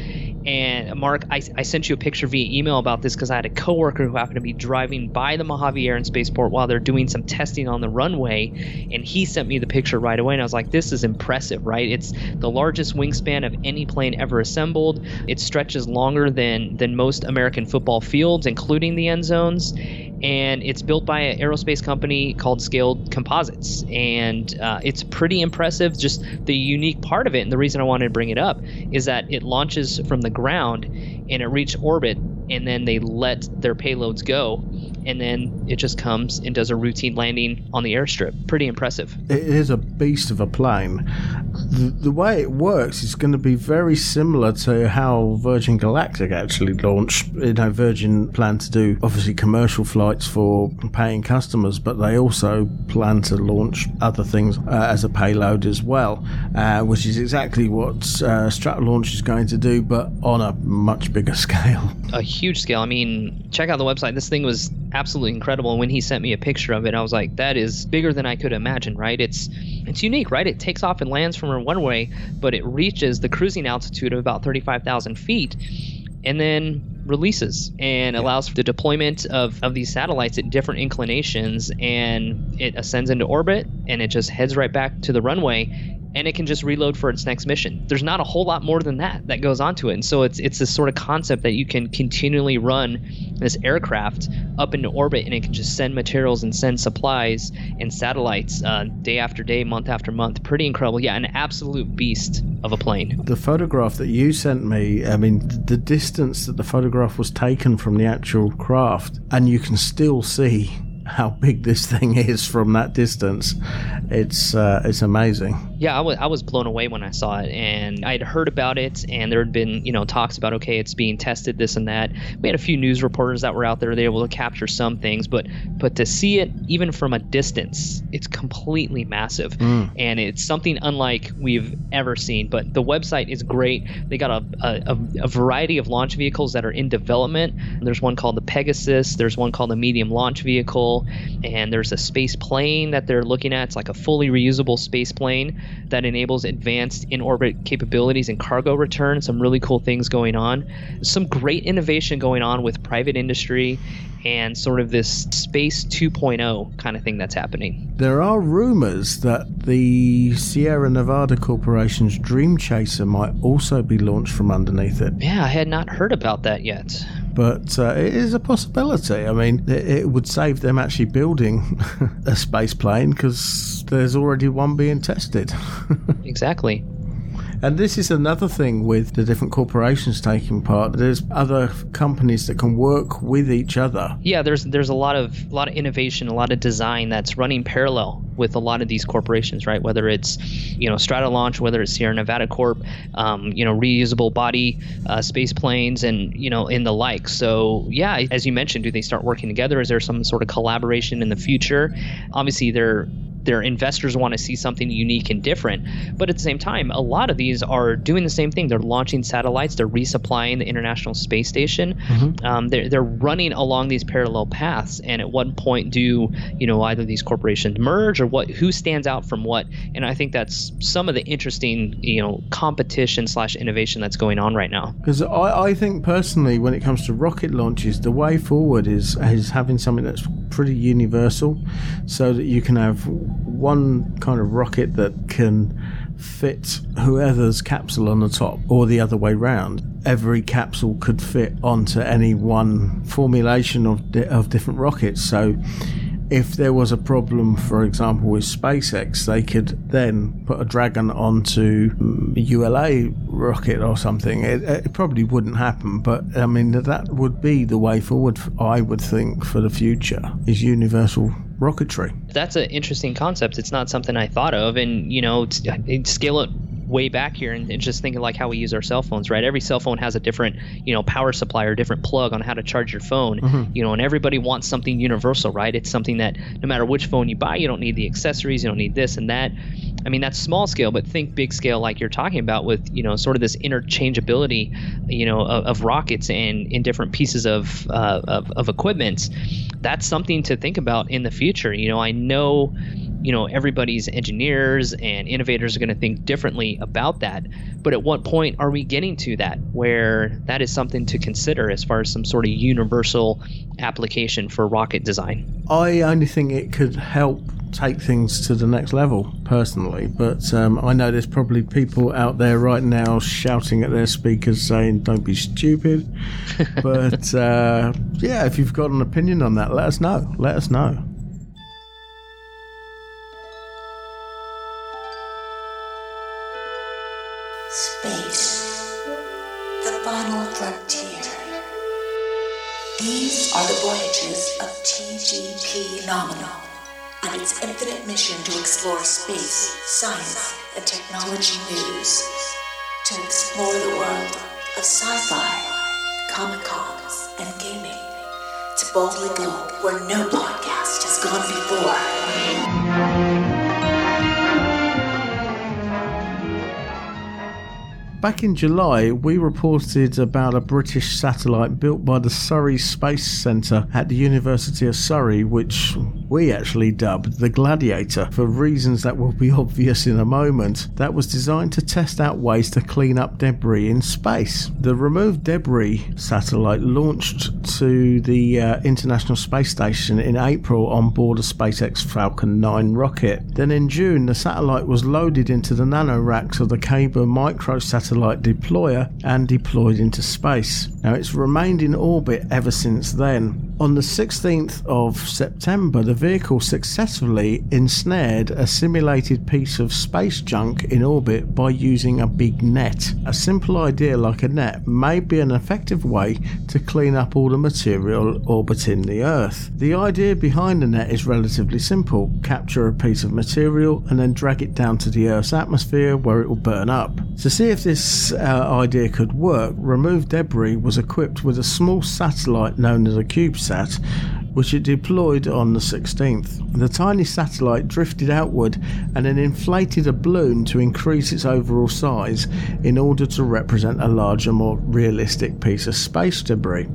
And Mark, I, I sent you a picture via email about this because I had a coworker who happened to be driving by the Mojave Air and Spaceport while they're doing some testing on the runway, and he sent me the picture right away. And I was like, "This is impressive, right? It's the largest wingspan of any plane ever assembled. It stretches longer than than most American football fields, including the end zones." and it's built by an aerospace company called Scaled Composites, and uh, it's pretty impressive. Just the unique part of it, and the reason I wanted to bring it up is that it launches from the ground and it reached orbit, and then they let their payloads go, and then it just comes and does a routine landing on the airstrip. Pretty impressive. It is a beast of a plane. The, the way it works is going to be very similar to how Virgin Galactic actually launched. You know, Virgin plan to do obviously commercial flights for paying customers, but they also plan to launch other things uh, as a payload as well, uh, which is exactly what uh, Stratolaunch is going to do, but on a much bigger scale. a huge scale. I mean, check out the website. This thing was absolutely incredible. And when he sent me a picture of it, I was like, that is bigger than I could imagine, right? It's it's unique, right? It takes off and lands from a runway, but it reaches the cruising altitude of about 35,000 feet and then releases and allows for the deployment of, of these satellites at different inclinations and it ascends into orbit and it just heads right back to the runway and it can just reload for its next mission. There's not a whole lot more than that that goes onto it. And so it's it's this sort of concept that you can continually run this aircraft up into orbit and it can just send materials and send supplies and satellites uh, day after day, month after month. Pretty incredible. Yeah, an absolute beast of a plane. The photograph that you sent me, I mean, the distance that the photograph was taken from the actual craft, and you can still see how big this thing is from that distance. It's uh, it's amazing. Yeah, I was I was blown away when I saw it, and I had heard about it, and there had been you know talks about okay, it's being tested, this and that. We had a few news reporters that were out there, they were able to capture some things, but but to see it even from a distance, it's completely massive, Mm. and it's something unlike we've ever seen. But the website is great. They got a, a, a- a variety of launch vehicles that are in development. There's one called the Pegasus. There's one called the Medium Launch Vehicle, and there's a space plane that they're looking at. It's like a fully reusable space plane that enables advanced in-orbit capabilities and cargo return. Some really cool things going on. Some great innovation going on with private industry and sort of this space 2.0 kind of thing that's happening. There are rumors that the Sierra Nevada Corporation's Dream Chaser might also be launched from underneath it. Yeah, I had not heard about that yet. But uh, it is a possibility. I mean, it, it would save them actually building a space plane because there's already one being tested. exactly. And this is another thing with the different corporations taking part. There's other companies that can work with each other. Yeah, there's there's a lot of a lot of innovation, a lot of design that's running parallel with a lot of these corporations, right? Whether it's you know Stratolaunch, whether it's Sierra Nevada Corp, um, you know reusable body uh, space planes, and you know in the like. So yeah, as you mentioned, do they start working together? Is there some sort of collaboration in the future? Obviously, they're their investors want to see something unique and different. But at the same time, a lot of these are doing the same thing. They're launching satellites. They're resupplying the International Space Station. Mm-hmm. Um, they're they're running along these parallel paths. And at what point do you know either these corporations merge or what? Who stands out from what? And I think that's some of the interesting you know competition slash innovation that's going on right now. Because I, I think personally, when it comes to rocket launches, the way forward is is having something that's pretty universal, so that you can have one kind of rocket that can fit whoever's capsule on the top or the other way round. Every capsule could fit onto any one formulation of, di- of different rockets. So if there was a problem, for example, with SpaceX, they could then put a Dragon onto a ULA rocket or something. It, it, probably wouldn't happen, but I mean that would be the way forward. I would think for the future is universal rocketry. That's an interesting concept. It's not something I thought of, and you know, scale it way back here and, and, just thinking like how we use our cell phones, right? Every cell phone has a different, you know, power supply or different plug on how to charge your phone, mm-hmm. you know, and everybody wants something universal, right? It's something that no matter which phone you buy, you don't need the accessories, you don't need this and that. I mean, that's small scale, but think big scale like you're talking about with, you know, sort of this interchangeability, you know, of, of rockets and in different pieces of, uh, of, of equipment. That's something to think about in the future. You know, I know you know everybody's engineers and innovators are going to think differently about that. But at what point are we getting to that where that is something to consider as far as some sort of universal application for rocket design? I only think it could help take things to the next level personally. But um, i know there's probably people out there right now shouting at their speakers saying don't be stupid. But uh, yeah if you've got an opinion on that let us know. Let us know Nominal and its infinite mission to explore space, science, and technology news, to explore the world of sci-fi, comic cons, and gaming, to boldly go where no podcast has gone before. Back in July, we reported about a British satellite built by the Surrey Space Centre at the University of Surrey, which we actually dubbed the Gladiator for reasons that will be obvious in a moment, that was designed to test out ways to clean up debris in space. The Removed Debris satellite launched to the uh, International Space Station in April on board a SpaceX Falcon 9 rocket. Then in June, the satellite was loaded into the nanoracks of the Kaber micro satellite deployer and deployed into space. Now it's remained in orbit ever since then. On the 16th of September, the vehicle successfully ensnared a simulated piece of space junk in orbit by using a big net. A simple idea like a net may be an effective way to clean up all the material orbiting the Earth. The idea behind the net is relatively simple capture a piece of material and then drag it down to the Earth's atmosphere where it will burn up. To see if this uh, idea could work, remove Debris was equipped with a small satellite known as a CubeSat which it deployed on the 16th. The tiny satellite drifted outward and then inflated a balloon to increase its overall size in order to represent a larger, more realistic piece of space debris.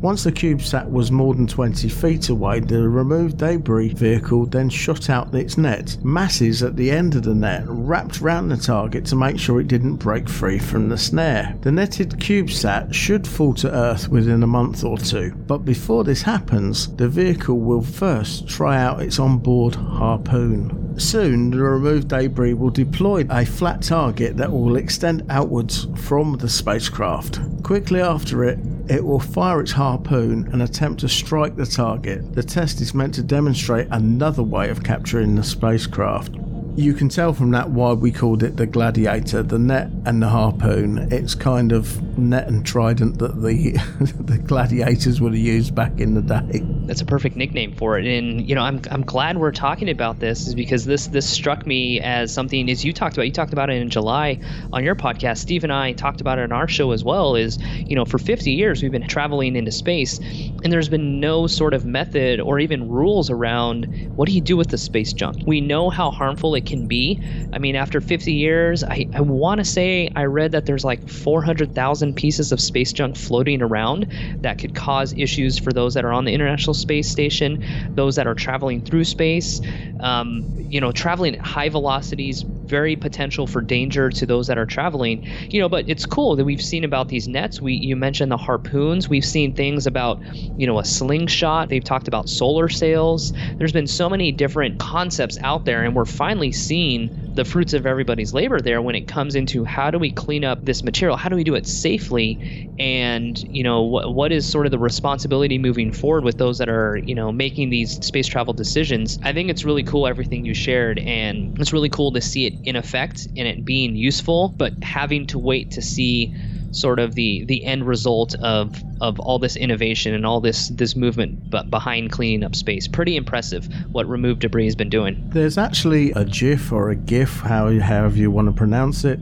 Once the CubeSat was more than 20 feet away, the removed debris vehicle then shot out its net. Masses at the end of the net wrapped round the target to make sure it didn't break free from the snare. The netted CubeSat should fall to Earth within a month or two, but before this happens, the vehicle will first try out its onboard harpoon. Soon, the removed debris will deploy a flat target that will extend outwards from the spacecraft. Quickly after it, it will fire its harpoon and attempt to strike the target. The test is meant to demonstrate another way of capturing the spacecraft. You can tell from that why we called it the Gladiator, the net and the harpoon. It's kind of net and trident that the the gladiators would have used back in the day. That's a perfect nickname for it. And you know, I'm I'm glad we're talking about this is because this this struck me as something as you talked about. You talked about it in July on your podcast. Steve and I talked about it on our show as well. Is you know, for 50 years we've been traveling into space, and there's been no sort of method or even rules around what do you do with the space junk. We know how harmful it can be. I mean, after 50 years, I, I want to say I read that there's like 400,000 pieces of space junk floating around that could cause issues for those that are on the International Space Station, those that are traveling through space. Um, you know, traveling at high velocities, very potential for danger to those that are traveling. You know, but it's cool that we've seen about these nets. We you mentioned the harpoons. We've seen things about you know a slingshot. They've talked about solar sails. There's been so many different concepts out there, and we're finally seeing the fruits of everybody's labor there when it comes into how do we clean up this material? How do we do it safely? And you know what, what is sort of the responsibility moving forward with those that are you know making these space travel decisions? I think it's really cool everything you shared and it's really cool to see it in effect and it being useful but having to wait to see sort of the the end result of of all this innovation and all this this movement but behind cleaning up space pretty impressive what remove debris has been doing there's actually a gif or a gif how however you want to pronounce it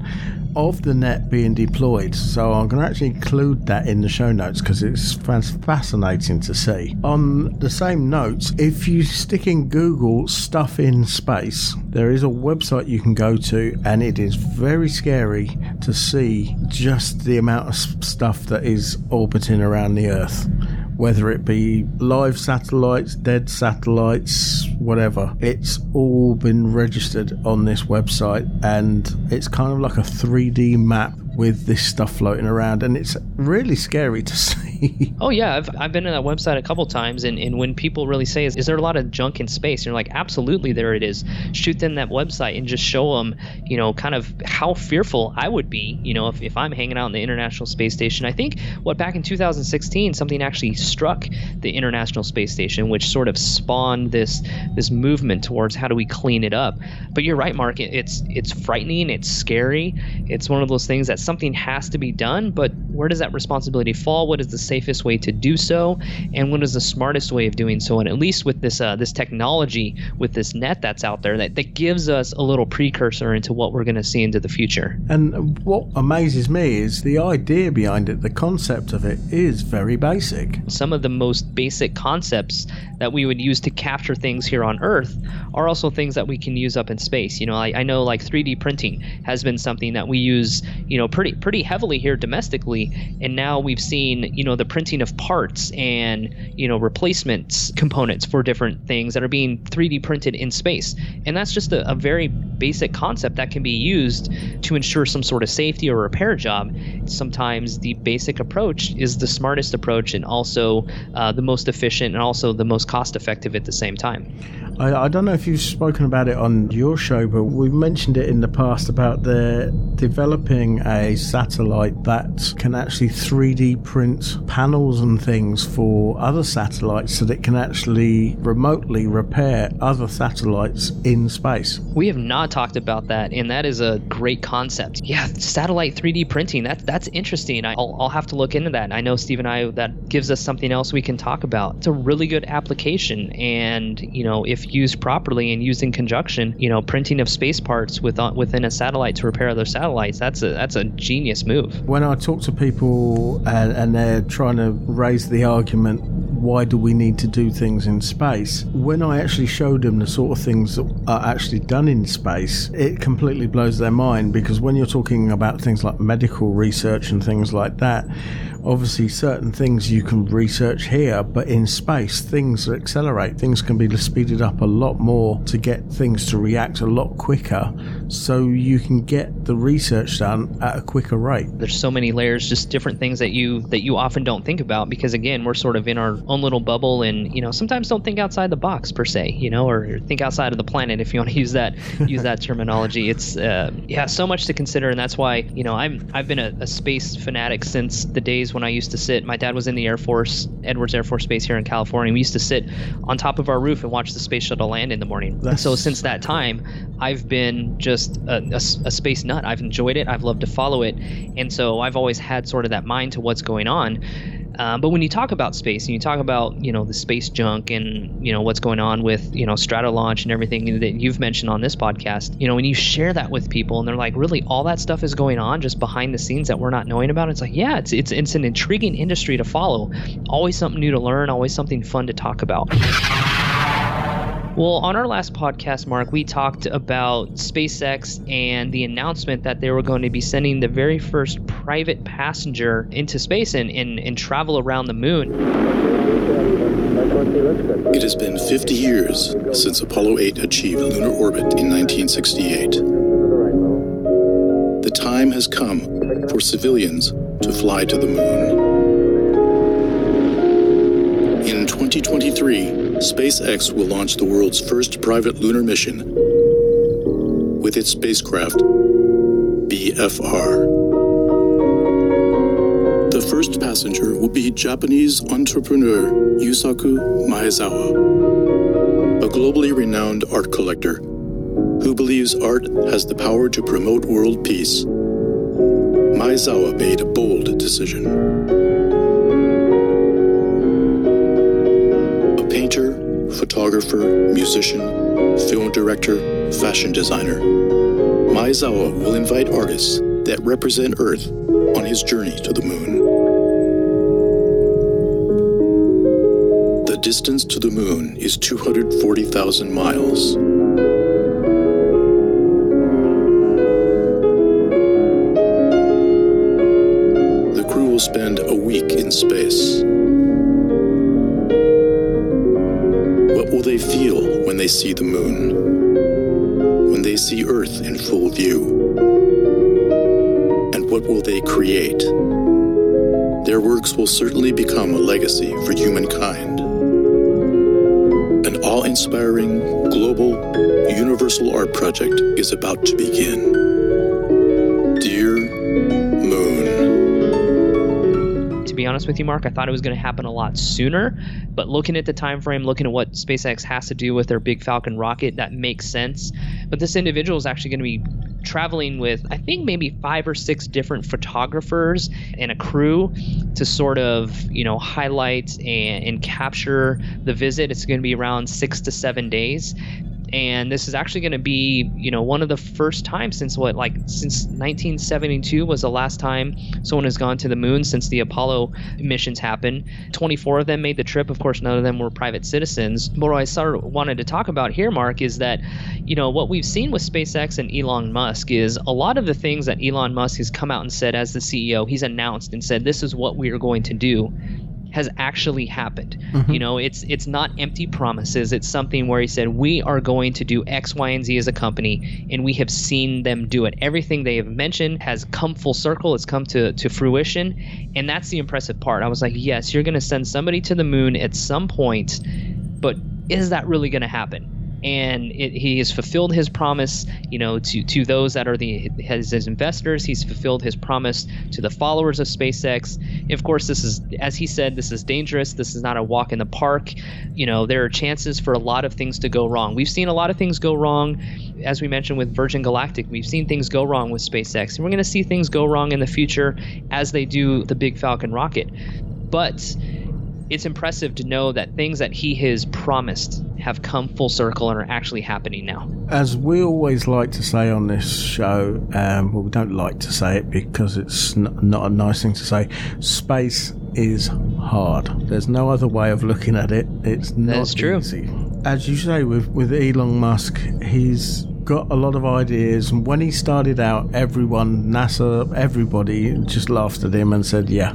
of the net being deployed. So I'm going to actually include that in the show notes because it's fascinating to see. On the same notes, if you stick in Google stuff in space, there is a website you can go to, and it is very scary to see just the amount of stuff that is orbiting around the Earth whether it be live satellites, dead satellites, whatever. It's all been registered on this website and it's kind of like a 3D map with this stuff floating around, and it's really scary to see. Oh yeah, I've, I've been to that website a couple times, and, and when people really say, is, is there a lot of junk in space? And you're like, absolutely, there it is. Shoot them that website and just show them, you know, kind of how fearful I would be, you know, if, if I'm hanging out in the International Space Station. I think what back in 2016, something actually struck the International Space Station, which sort of spawned this this movement towards how do we clean it up. But you're right, Mark. It, it's it's frightening. It's scary. It's one of those things that something has to be done, but where does that responsibility fall? What is the safest way to do so, and what is the smartest way of doing so? And at least with this uh, this technology, with this net that's out there, that, that gives us a little precursor into what we're going to see into the future. And what amazes me is the idea behind it, the concept of it is very basic. Some of the most basic concepts that we would use to capture things here on Earth are also things that we can use up in space. You know, I, I know like 3D printing has been something that we use, you know, pretty pretty heavily here domestically, and now we've seen you know the printing of parts and you know replacements components for different things that are being 3D printed in space, and that's just a, a very basic concept that can be used to ensure some sort of safety or repair job. Sometimes the basic approach is the smartest approach and also uh, the most efficient and also the most cost effective at the same time. I, I, don't know if you've spoken about it on your show, but we've mentioned it in the past about the developing a satellite that can actually 3D print panels and things for other satellites so that it can actually remotely repair other satellites in space. We have not talked about that, and that is a great concept. Yeah, satellite 3D printing, that, that's interesting. I, will I'll have to look into that. I know Steve and I, that gives us something else we can talk about. It's a really good application, and, you know, if used properly and used in conjunction, you know, printing of space parts with, uh, within a satellite to repair other satellites, that's a, that's a genius move. When I talk to people and, and they're trying to raise the argument, why do we need to do things in space? When I actually show them the sort of things that are actually done in space, it completely blows their mind because when you're talking about things like medical research and things like that, obviously certain things you can research here, but in space things accelerate. Things can be speeded up a lot more to get things to react a lot quicker, so you can get the research done at a quicker rate. There's so many layers, just different things that you that you often don't think about because again we're sort of in our own little bubble, and you know sometimes don't think outside the box per se, you know, or think outside of the planet if you want to use that use that terminology. It's uh, yeah, so much to consider, and that's why you know I'm I've been a, a space fanatic since the days when I used to sit. My dad was in the Air Force, Edwards Air Force Base here in California. We used to sit on top of our roof and watch the space shuttle land in the morning. And so since that time, I've been just a, a, a space nut. I've enjoyed it. I've loved to follow it, and so I've always had sort of that mind to what's going on. Um, but when you talk about space and you talk about you know the space junk and you know what's going on with you know Stratolaunch and everything that you've mentioned on this podcast, you know when you share that with people and they're like, really, all that stuff is going on just behind the scenes that we're not knowing about. It's like, yeah, it's it's it's an intriguing industry to follow. Always something new to learn. Always something fun to talk about. Well, on our last podcast, Mark, we talked about SpaceX and the announcement that they were going to be sending the very first private passenger into space and, and, and travel around the moon. It has been 50 years since Apollo 8 achieved lunar orbit in 1968. The time has come for civilians to fly to the moon. In 2023, SpaceX will launch the world's first private lunar mission with its spacecraft, BFR. The first passenger will be Japanese entrepreneur Yusaku Maezawa, a globally renowned art collector who believes art has the power to promote world peace. Maezawa made a bold decision. Photographer, musician, film director, fashion designer. Maezawa will invite artists that represent Earth on his journey to the moon. The distance to the moon is 240,000 miles. Works will certainly become a legacy for humankind. An awe inspiring, global, universal art project is about to begin. Dear Moon. To be honest with you, Mark. I thought it was going to happen a lot sooner, but looking at the time frame, looking at what SpaceX has to do with their Big Falcon rocket, that makes sense. But this individual is actually going to be traveling with I think maybe five or six different photographers and a crew to sort of you know highlight and, and capture the visit. It's going to be around six to seven days and this is actually going to be you know one of the first times since what like since 1972 was the last time someone has gone to the moon since the apollo missions happened. 24 of them made the trip. Of course none of them were private citizens. But what i started wanted to talk about here mark is that you know what we've seen with spacex and elon musk is a lot of the things that elon musk has come out and said as the ceo he's announced and said this is what we are going to do has actually happened. Mm-hmm. You know, it's it's not empty promises. It's something where he said we are going to do X, Y, and Z as a company, and we have seen them do it. Everything they have mentioned has come full circle. It's come to to fruition, and that's the impressive part. I was like, yes, you're going to send somebody to the moon at some point, but is that really going to happen? And it, he has fulfilled his promise you know to to those that are the his, his, investors. He's fulfilled his promise to the followers of SpaceX. Of course this is as he said this is dangerous. This is not a walk in the park. You know there are chances for a lot of things to go wrong. We've seen a lot of things go wrong. As we mentioned with Virgin Galactic we've seen things go wrong with SpaceX. And we're going to see things go wrong in the future as they do the big Falcon rocket. But it's impressive to know that things that he has promised have come full circle and are actually happening now. As we always like to say on this show, um, well, we don't like to say it because it's not, not a nice thing to say. Space is hard. There's no other way of looking at it. It's not That's true. easy. As you say with with Elon Musk, he's got a lot of ideas. And when he started out, everyone, NASA, everybody just laughed at him and said, "Yeah."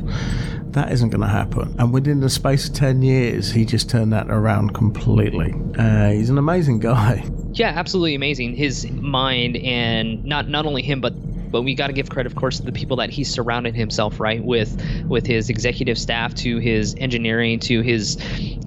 That isn't going to happen. And within the space of 10 years, he just turned that around completely. Uh, he's an amazing guy. Yeah, absolutely amazing. His mind and not not only him, but but we got to give credit, of course, to the people that he surrounded himself right with, with his executive staff, to his engineering, to his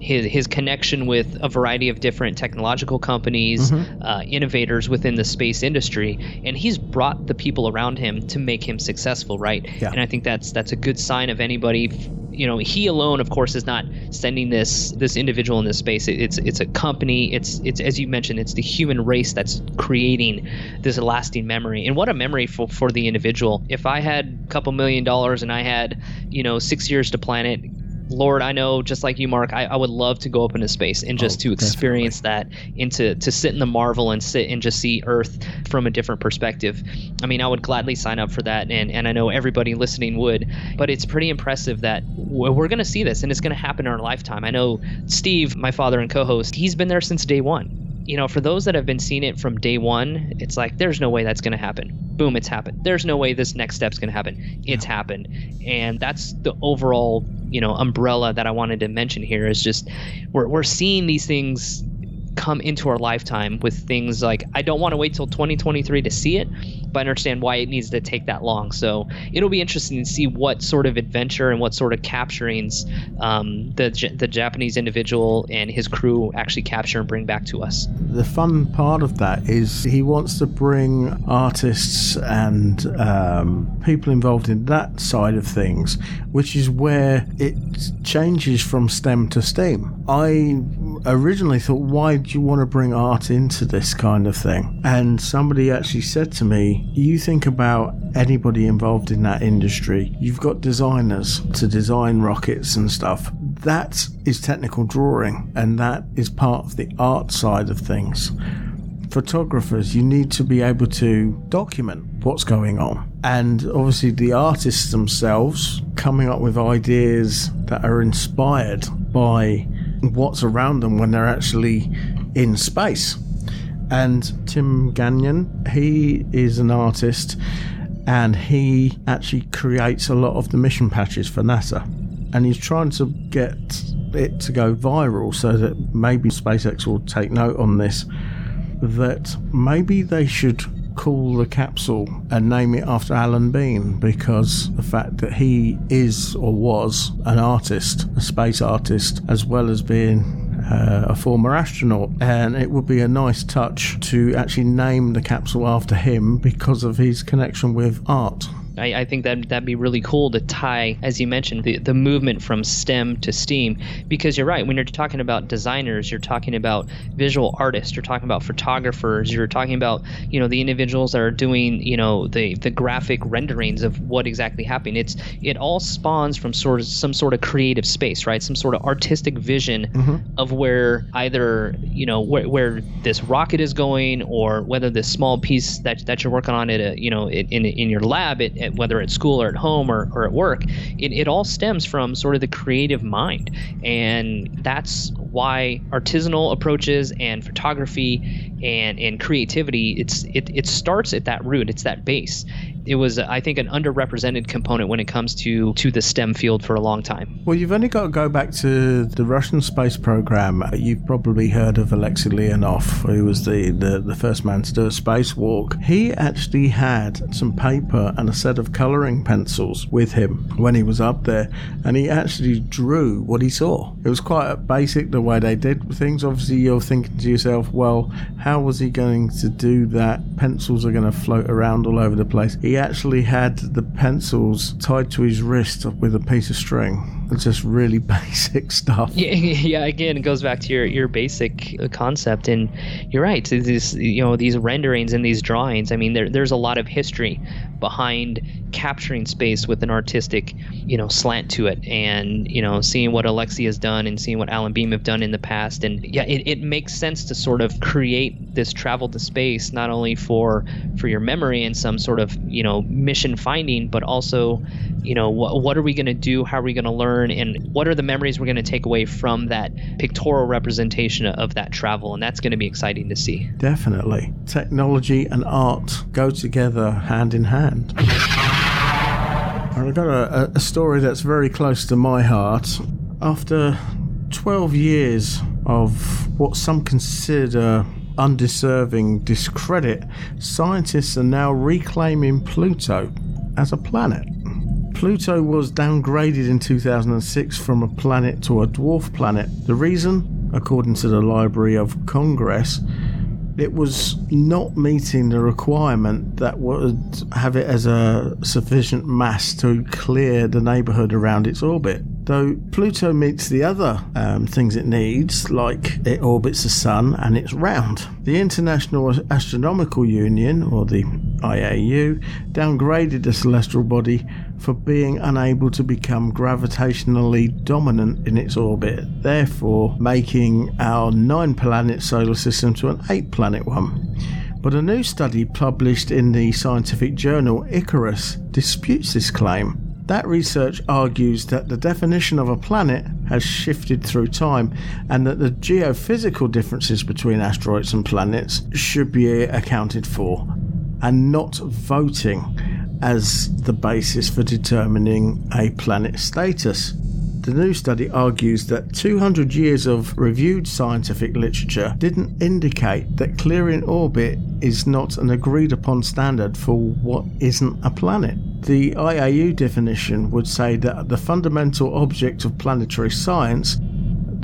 his his connection with a variety of different technological companies, Mhm. uh, innovators within the space industry, and he's brought the people around him to make him successful, right? Yeah. And I think that's that's a good sign of anybody. You know, he alone, of course, is not sending this this individual in this space. It, it's it's a company. It's it's as you mentioned, it's the human race that's creating this lasting memory. And what a memory for for the individual. If I had a couple million dollars and I had you know six years to plan it. Lord, I know, just like you, Mark, I, I would love to go up into space and just oh, to experience that and to, to sit in the marvel and sit and just see Earth from a different perspective. I mean, I would gladly sign up for that, and, and I know everybody listening would. But it's pretty impressive that we're, we're going to see this, and it's going to happen in our lifetime. I know Steve, my father and co host, he's been there since day one you know, for those that have been seeing it from day one, it's like there's no way that's going to happen. Boom, it's happened. There's no way this next step's going to happen. It's happened, and that's the overall, you know, umbrella that I wanted to mention here. Is just we're we're seeing these things come into our lifetime with things like I don't want to wait till 2023 to see it, but I understand why it needs to take that long. So it'll be interesting to see what sort of adventure and what sort of capturings um, the the Japanese individual and his crew actually capture and bring back to us. The fun part of that is he wants to bring artists and um, people involved in that side of things, which is where it changes from STEM to STEAM. I originally thought, why do you want to bring art into this kind of thing? And somebody actually said to me, you think about anybody involved in that industry, you've got designers to design rockets and stuff. That is technical drawing, and that is part of the art side of things photographers, you need to be able to document what's going on. And obviously, the artists themselves coming up with ideas that are inspired by what's around them when they're actually in space. And Tim Gagnon, he is an artist and he actually creates a lot of the mission patches for NASA. And he's trying to get it to go viral so that maybe SpaceX will take note on this that maybe they should call the capsule and name it after Alan Bean because the fact that he is or was an artist, a space artist, as well as being uh, a former astronaut, and it would be a nice touch to actually name the capsule after him because of his connection with art. I, I think that that'd be really cool to tie, as you mentioned, the, the movement from STEM to STEAM. Because you're right, when you're talking about designers, you're talking about visual artists, you're talking about photographers, you're talking about you know the individuals that are doing you know the the graphic renderings of what exactly happened. It's it all spawns from sort of some sort of creative space, right? Some sort of artistic vision mm-hmm. of where either you know where, where this rocket is going, or whether this small piece that that you're working on at a uh, you know in in, in your lab at, whether at school or at home or, or at work, it, it all stems from sort of the creative mind. And that's why artisanal approaches and photography and, and creativity, it's it, it starts at that root, it's that base. It was, I think, an underrepresented component when it comes to, to the STEM field for a long time. Well, you've only got to go back to the Russian space program. You've probably heard of Alexei Leonov, who was the, the, the first man to do a spacewalk. He actually had some paper and a set of coloring pencils with him when he was up there, and he actually drew what he saw. It was quite basic the way they did things. Obviously, you're thinking to yourself, well, how was he going to do that? Pencils are going to float around all over the place. He actually had the pencils tied to his wrist with a piece of string. It's just really basic stuff. Yeah, yeah. Again, it goes back to your, your basic uh, concept, and you're right. These you know these renderings and these drawings. I mean, there, there's a lot of history behind capturing space with an artistic you know slant to it, and you know seeing what Alexei has done and seeing what Alan Bean have done in the past, and yeah, it, it makes sense to sort of create this travel to space not only for for your memory and some sort of you know mission finding, but also you know what what are we going to do? How are we going to learn? And what are the memories we're going to take away from that pictorial representation of that travel? And that's going to be exciting to see. Definitely. Technology and art go together hand in hand. I've got a, a story that's very close to my heart. After 12 years of what some consider undeserving discredit, scientists are now reclaiming Pluto as a planet. Pluto was downgraded in 2006 from a planet to a dwarf planet. The reason, according to the Library of Congress, it was not meeting the requirement that would have it as a sufficient mass to clear the neighborhood around its orbit. Though Pluto meets the other um, things it needs, like it orbits the Sun and it's round. The International Astronomical Union, or the IAU, downgraded the celestial body for being unable to become gravitationally dominant in its orbit, therefore making our nine planet solar system to an eight planet one. But a new study published in the scientific journal Icarus disputes this claim. That research argues that the definition of a planet has shifted through time and that the geophysical differences between asteroids and planets should be accounted for, and not voting as the basis for determining a planet's status. The new study argues that 200 years of reviewed scientific literature didn't indicate that clearing orbit is not an agreed upon standard for what isn't a planet. The IAU definition would say that the fundamental object of planetary science,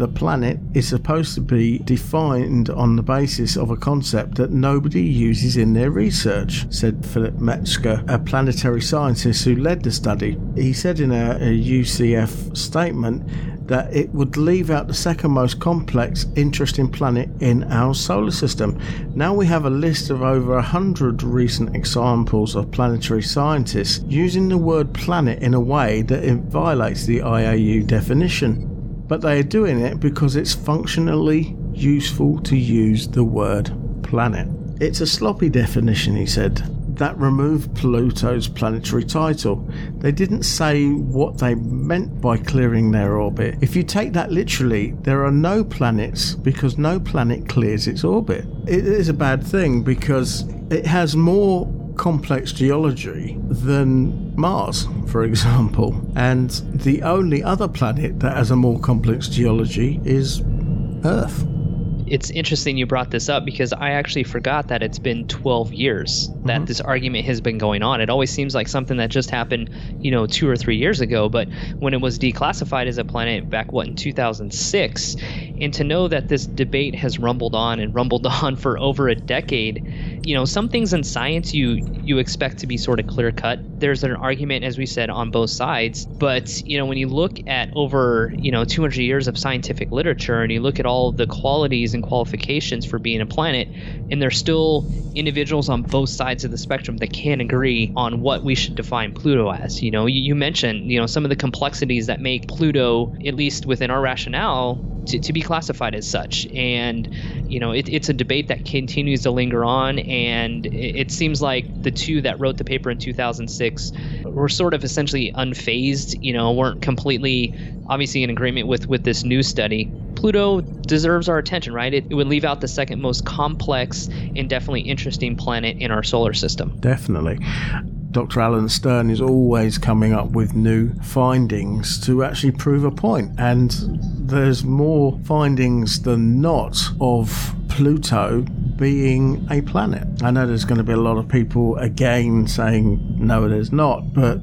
the planet, is supposed to be defined on the basis of a concept that nobody uses in their research, said Philip Metzger, a planetary scientist who led the study. He said in a, a UCF statement that it would leave out the second most complex, interesting planet in our solar system. Now we have a list of over a hundred recent examples of planetary scientists using the word planet in a way that violates the IAU definition. But they are doing it because it's functionally useful to use the word planet. It's a sloppy definition, he said that removed Pluto's planetary title. They didn't say what they meant by clearing their orbit. If you take that literally, there are no planets because no planet clears its orbit. It is a bad thing because it has more complex geology than Mars, for example. And the only other planet that has a more complex geology is Earth it's interesting you brought this up because I actually forgot that it's been 12 years that mm-hmm. this argument has been going on. It always seems like something that just happened, you know, two or three years ago. But when it was declassified as a planet back, what, in 2006, and to know that this debate has rumbled on and rumbled on for over a decade, you know, some things in science you you expect to be sort of clear cut. There's an argument, as we said, on both sides. But you know, when you look at over you know 200 years of scientific literature and you look at all the qualities and and qualifications for being a planet, and there's still individuals on both sides of the spectrum that can't agree on what we should define Pluto as. You know, you, you mentioned, you know, some of the complexities that make Pluto, at least within our rationale, to, to be classified as such. And, you know, it, it's a debate that continues to linger on. And it, it, seems like the two that wrote the paper in 2006 were sort of essentially unfazed, you know, weren't completely obviously in agreement with, with this new study. Pluto deserves our attention, right? It, it would leave out the second most complex and definitely interesting planet in our solar system. Definitely. Dr. Alan Stern is always coming up with new findings to actually prove a point, and there's more findings than not of Pluto being a planet. I know there's going to be a lot of people again saying no, there's not, but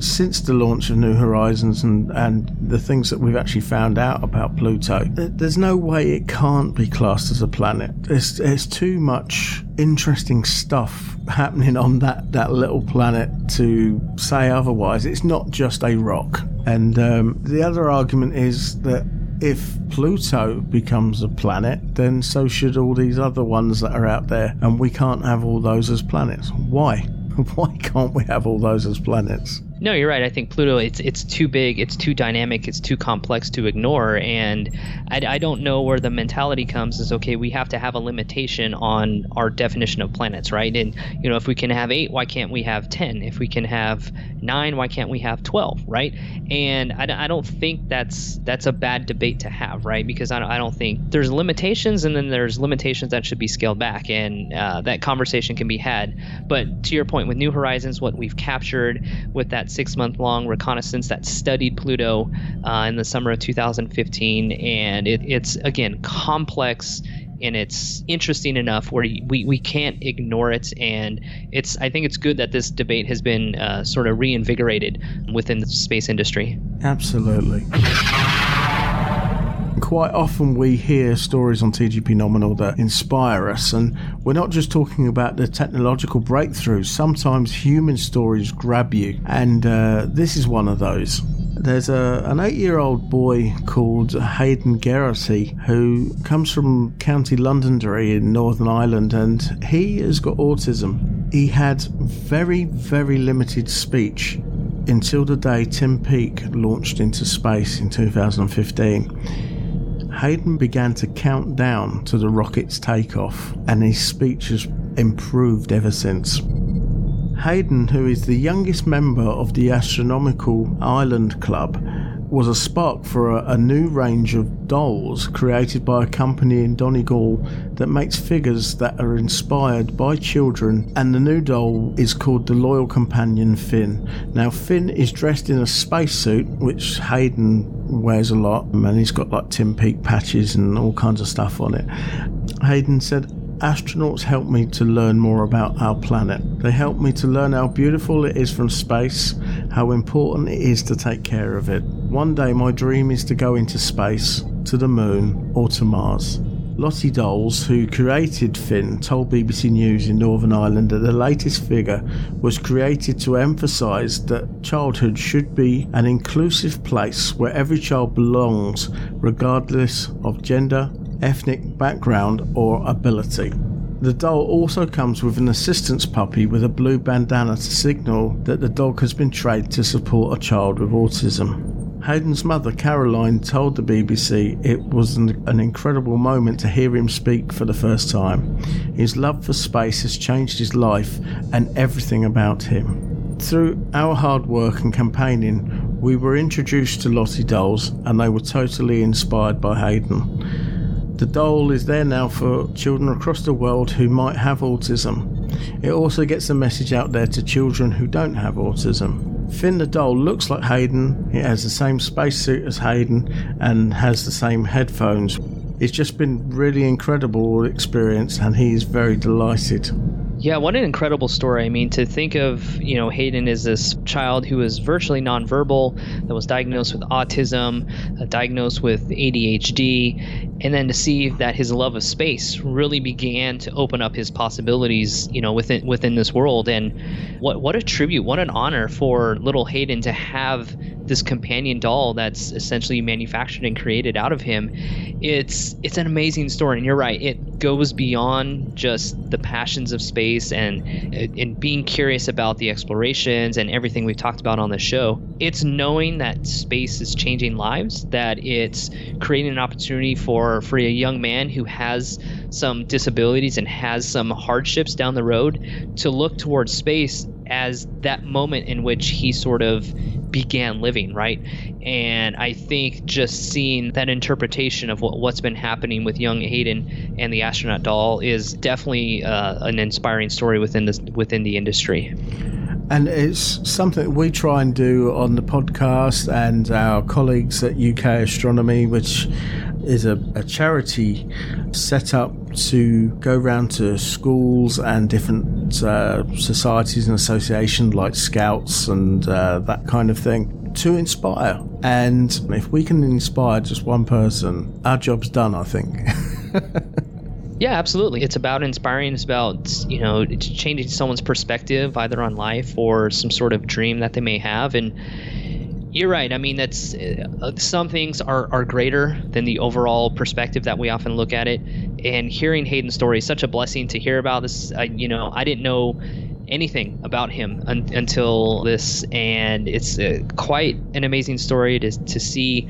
since the launch of New Horizons and, and the things that we've actually found out about Pluto, there's no way it can't be classed as a planet. There's, there's too much interesting stuff happening on that, that little planet to say otherwise. It's not just a rock. And um, the other argument is that if Pluto becomes a planet, then so should all these other ones that are out there, and we can't have all those as planets. Why? Why can't we have all those as planets? No, you're right. I think Pluto it's it's too big, it's too dynamic, it's too complex to ignore, and I, I don't know where the mentality comes. Is okay, we have to have a limitation on our definition of planets, right? And you know, if we can have eight, why can't we have ten? If we can have nine, why can't we have twelve, right? And I, I don't think that's that's a bad debate to have, right? Because I don't, I don't think there's limitations, and then there's limitations that should be scaled back, and uh, that conversation can be had. But to your point, with New Horizons, what we've captured with that six month long reconnaissance that studied Pluto uh, in the summer of 2015. And it, it's, again, complex and it's interesting enough where we, we can't ignore it. And it's I think it's good that this debate has been uh, sort of reinvigorated within the space industry. Absolutely. Quite often we hear stories on TGP Nominal that inspire us, and we're not just talking about the technological breakthroughs. Sometimes human stories grab you, and uh, this is one of those. There's a, an eight year old boy called Hayden Geraghty who comes from County Londonderry in Northern Ireland, and he has got autism. He had very, very limited speech until the day Tim Peake launched into space in 2015. Hayden began to count down to the rocket's takeoff, and his speech has improved ever since. Hayden, who is the youngest member of the Astronomical Island Club, was a spark for a, a, new range of dolls created by a company in Donegal that makes figures that are inspired by children. And the new doll is called the Loyal Companion Finn. Now, Finn is dressed in a spacesuit, which Hayden wears a lot, and he's got like Tim Peake patches and all kinds of stuff on it. Hayden said, Astronauts help me to learn more about our planet. They help me to learn how beautiful it is from space, how important it is to take care of it. One day, my dream is to go into space, to the moon, or to Mars. Lottie Dolls, who created Finn, told BBC News in Northern Ireland that the latest figure was created to emphasise that childhood should be an inclusive place where every child belongs, regardless of gender, ethnic background, or ability. The doll also comes with an assistance puppy with a blue bandana to signal that the dog has been trained to support a child with autism. Hayden's mother, Caroline, told the BBC it was an, an, incredible moment to hear him speak for the first time. His love for space has changed his life and everything about him. Through our hard work and campaigning, we were introduced to Lottie dolls and they were totally inspired by Hayden. The doll is there now for children across the world who might have autism. It also gets a message out there to children who don't have autism. Finn the doll looks like Hayden, it has the same spacesuit as Hayden, and has the same headphones. It's just been really incredible experience, and he is very delighted. Yeah, what an incredible story. I mean, to think of, you know, Hayden as this child who was virtually nonverbal, that was diagnosed with autism, uh, diagnosed with ADHD, and then to see that his love of space really began to open up his possibilities, you know, within within this world. And what what a tribute, what an honor for little Hayden to have this companion doll that's essentially manufactured and created out of him. It's it's an amazing story, and you're right. It goes beyond just the passions of space and and being curious about the explorations and everything we've talked about on the show. It's knowing that space is changing lives, that it's creating an opportunity for for a young man who has some disabilities and has some hardships down the road to look towards space as that moment in which he sort of began living, right? And I think just seeing that interpretation of what, what's been happening with young Hayden and the astronaut doll is definitely uh, an inspiring story within this within the industry. And it's something we try and do on the podcast and our colleagues at UK Astronomy, which is a, a charity set up to go around to schools and different uh, societies and associations like Scouts and uh, that kind of thing to inspire. And if we can inspire just one person, our job's done, I think. Yeah, absolutely. It's about inspiring. It's about you know changing someone's perspective either on life or some sort of dream that they may have. And you're right. I mean, that's uh, some things are, are greater than the overall perspective that we often look at it. And hearing Hayden's story is such a blessing to hear about this. Uh, you know, I didn't know anything about him un- until this, and it's uh, quite an amazing story to to see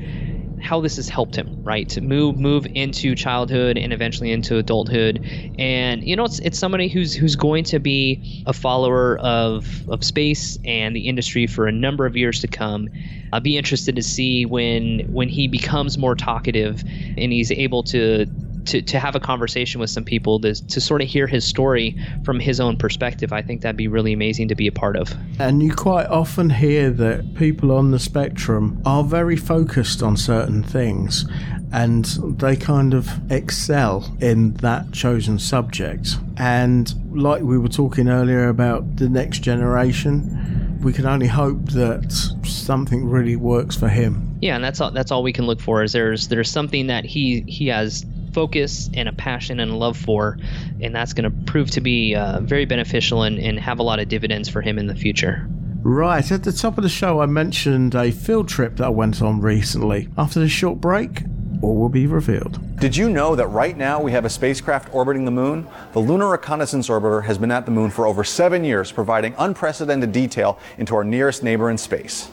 how this has helped him, right? To move move into childhood and eventually into adulthood. And you know, it's it's somebody who's who's going to be a follower of of space and the industry for a number of years to come. I'll be interested to see when when he becomes more talkative and he's able to to, to have a conversation with some people to, to sort of hear his story from his own perspective. I think that'd be really amazing to be a part of. And you quite often hear that people on the spectrum are very focused on certain things. and they kind of excel in that chosen subject. And like we were talking earlier about the next generation, we can only hope that something really works for him. Yeah, and that's all. That's all we can look for. Is there's there's something that he he has focus and a passion and a love for, and that's going to prove to be uh, very beneficial and, and have a lot of dividends for him in the future. Right, at the top of the show, I mentioned a field trip that I went on recently. After this short break, all will be revealed. Did you know that right now we have a spacecraft orbiting the moon? The Lunar Reconnaissance Orbiter has been at the moon for over seven years, providing unprecedented detail into our nearest neighbor in space.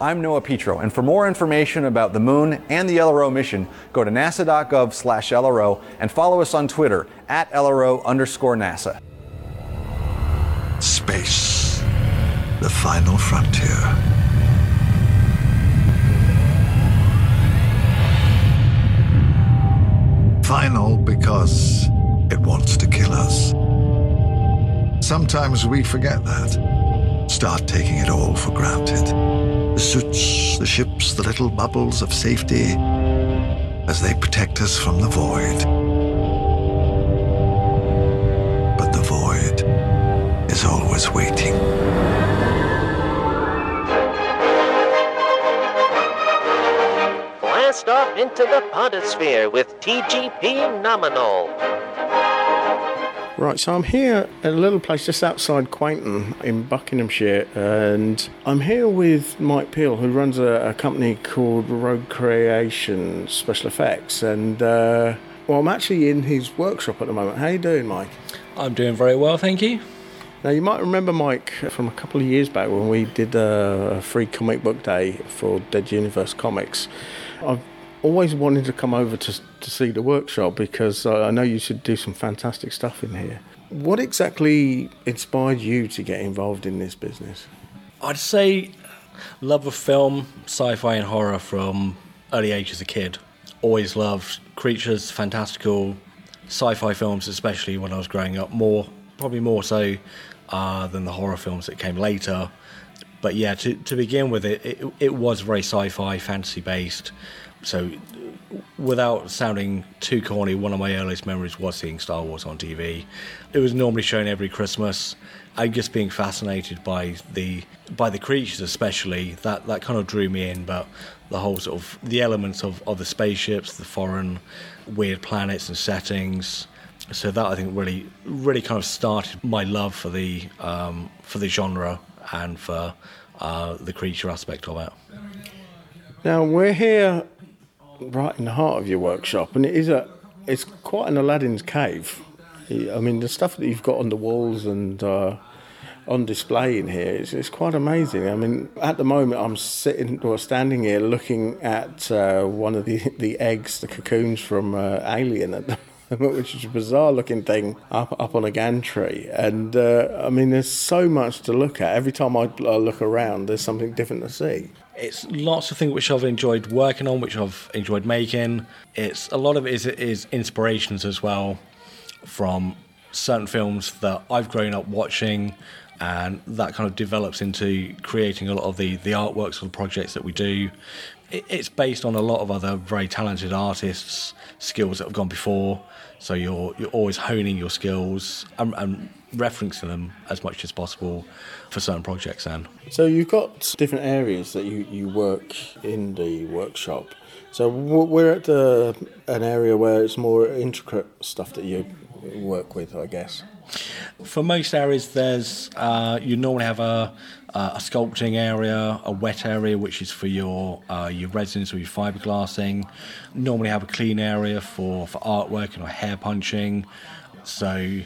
I'm Noah Petro, and for more information about the moon and the LRO mission, go to nasa.gov slash LRO and follow us on Twitter at LRO underscore NASA. Space, the final frontier. Final because it wants to kill us. Sometimes we forget that. Start taking it all for granted. The suits, the ships, the little bubbles of safety as they protect us from the void. But the void is always waiting. Blast off into the podosphere with TGP Nominal. Right, so I'm here at a little place just outside Quainton in Buckinghamshire, and I'm here with Mike Peel, who runs a, a company called Rogue Creation Special Effects. And uh, well, I'm actually in his workshop at the moment. How you doing, Mike? I'm doing very well, thank you. Now, you might remember Mike from a couple of years back when we did a free comic book day for Dead Universe Comics. I've always wanted to come over to, to see the workshop because uh, I know you should do some fantastic stuff in here. What exactly inspired you to get involved in this business? I'd say love of film, sci fi, and horror from early age as a kid. Always loved creatures, fantastical, sci fi films, especially when I was growing up, more, probably more so uh, than the horror films that came later. But yeah, to, to begin with, it, it, it was very sci fi, fantasy based. So, without sounding too corny, one of my earliest memories was seeing Star Wars on TV. It was normally shown every Christmas. I just being fascinated by the by the creatures, especially that that kind of drew me in. But the whole sort of the elements of, of the spaceships, the foreign weird planets and settings. So that I think really really kind of started my love for the um, for the genre and for uh, the creature aspect of it. Now we're here right in the heart of your workshop, and it is a it's quite an Aladdin's cave. I mean, the stuff that you've got on the walls and uh, on display in here is it's quite amazing. I mean, at the moment, I'm sitting or standing here looking at uh, one of the the eggs, the cocoons from uh, Alien at the which is a bizarre looking thing up up on a gantry. And uh, I mean, there's so much to look at. Every time I look around, there's something different to see. It's lots of things which I've enjoyed working on, which I've enjoyed making. It's a lot of it is, is inspirations as well from certain films that I've grown up watching, and that kind of develops into creating a lot of the the artworks for the projects that we do. It, it's based on a lot of other very talented artists' skills that have gone before. So you're you're always honing your skills and, and referencing them as much as possible for certain projects. Then. So you've got different areas that you, you work in the workshop. So we're at the, an area where it's more intricate stuff that you work with, I guess. For most areas, there's uh, you normally have a, a sculpting area, a wet area, which is for your uh, your resins or your fiberglassing. Normally have a clean area for, for artwork and or hair punching. So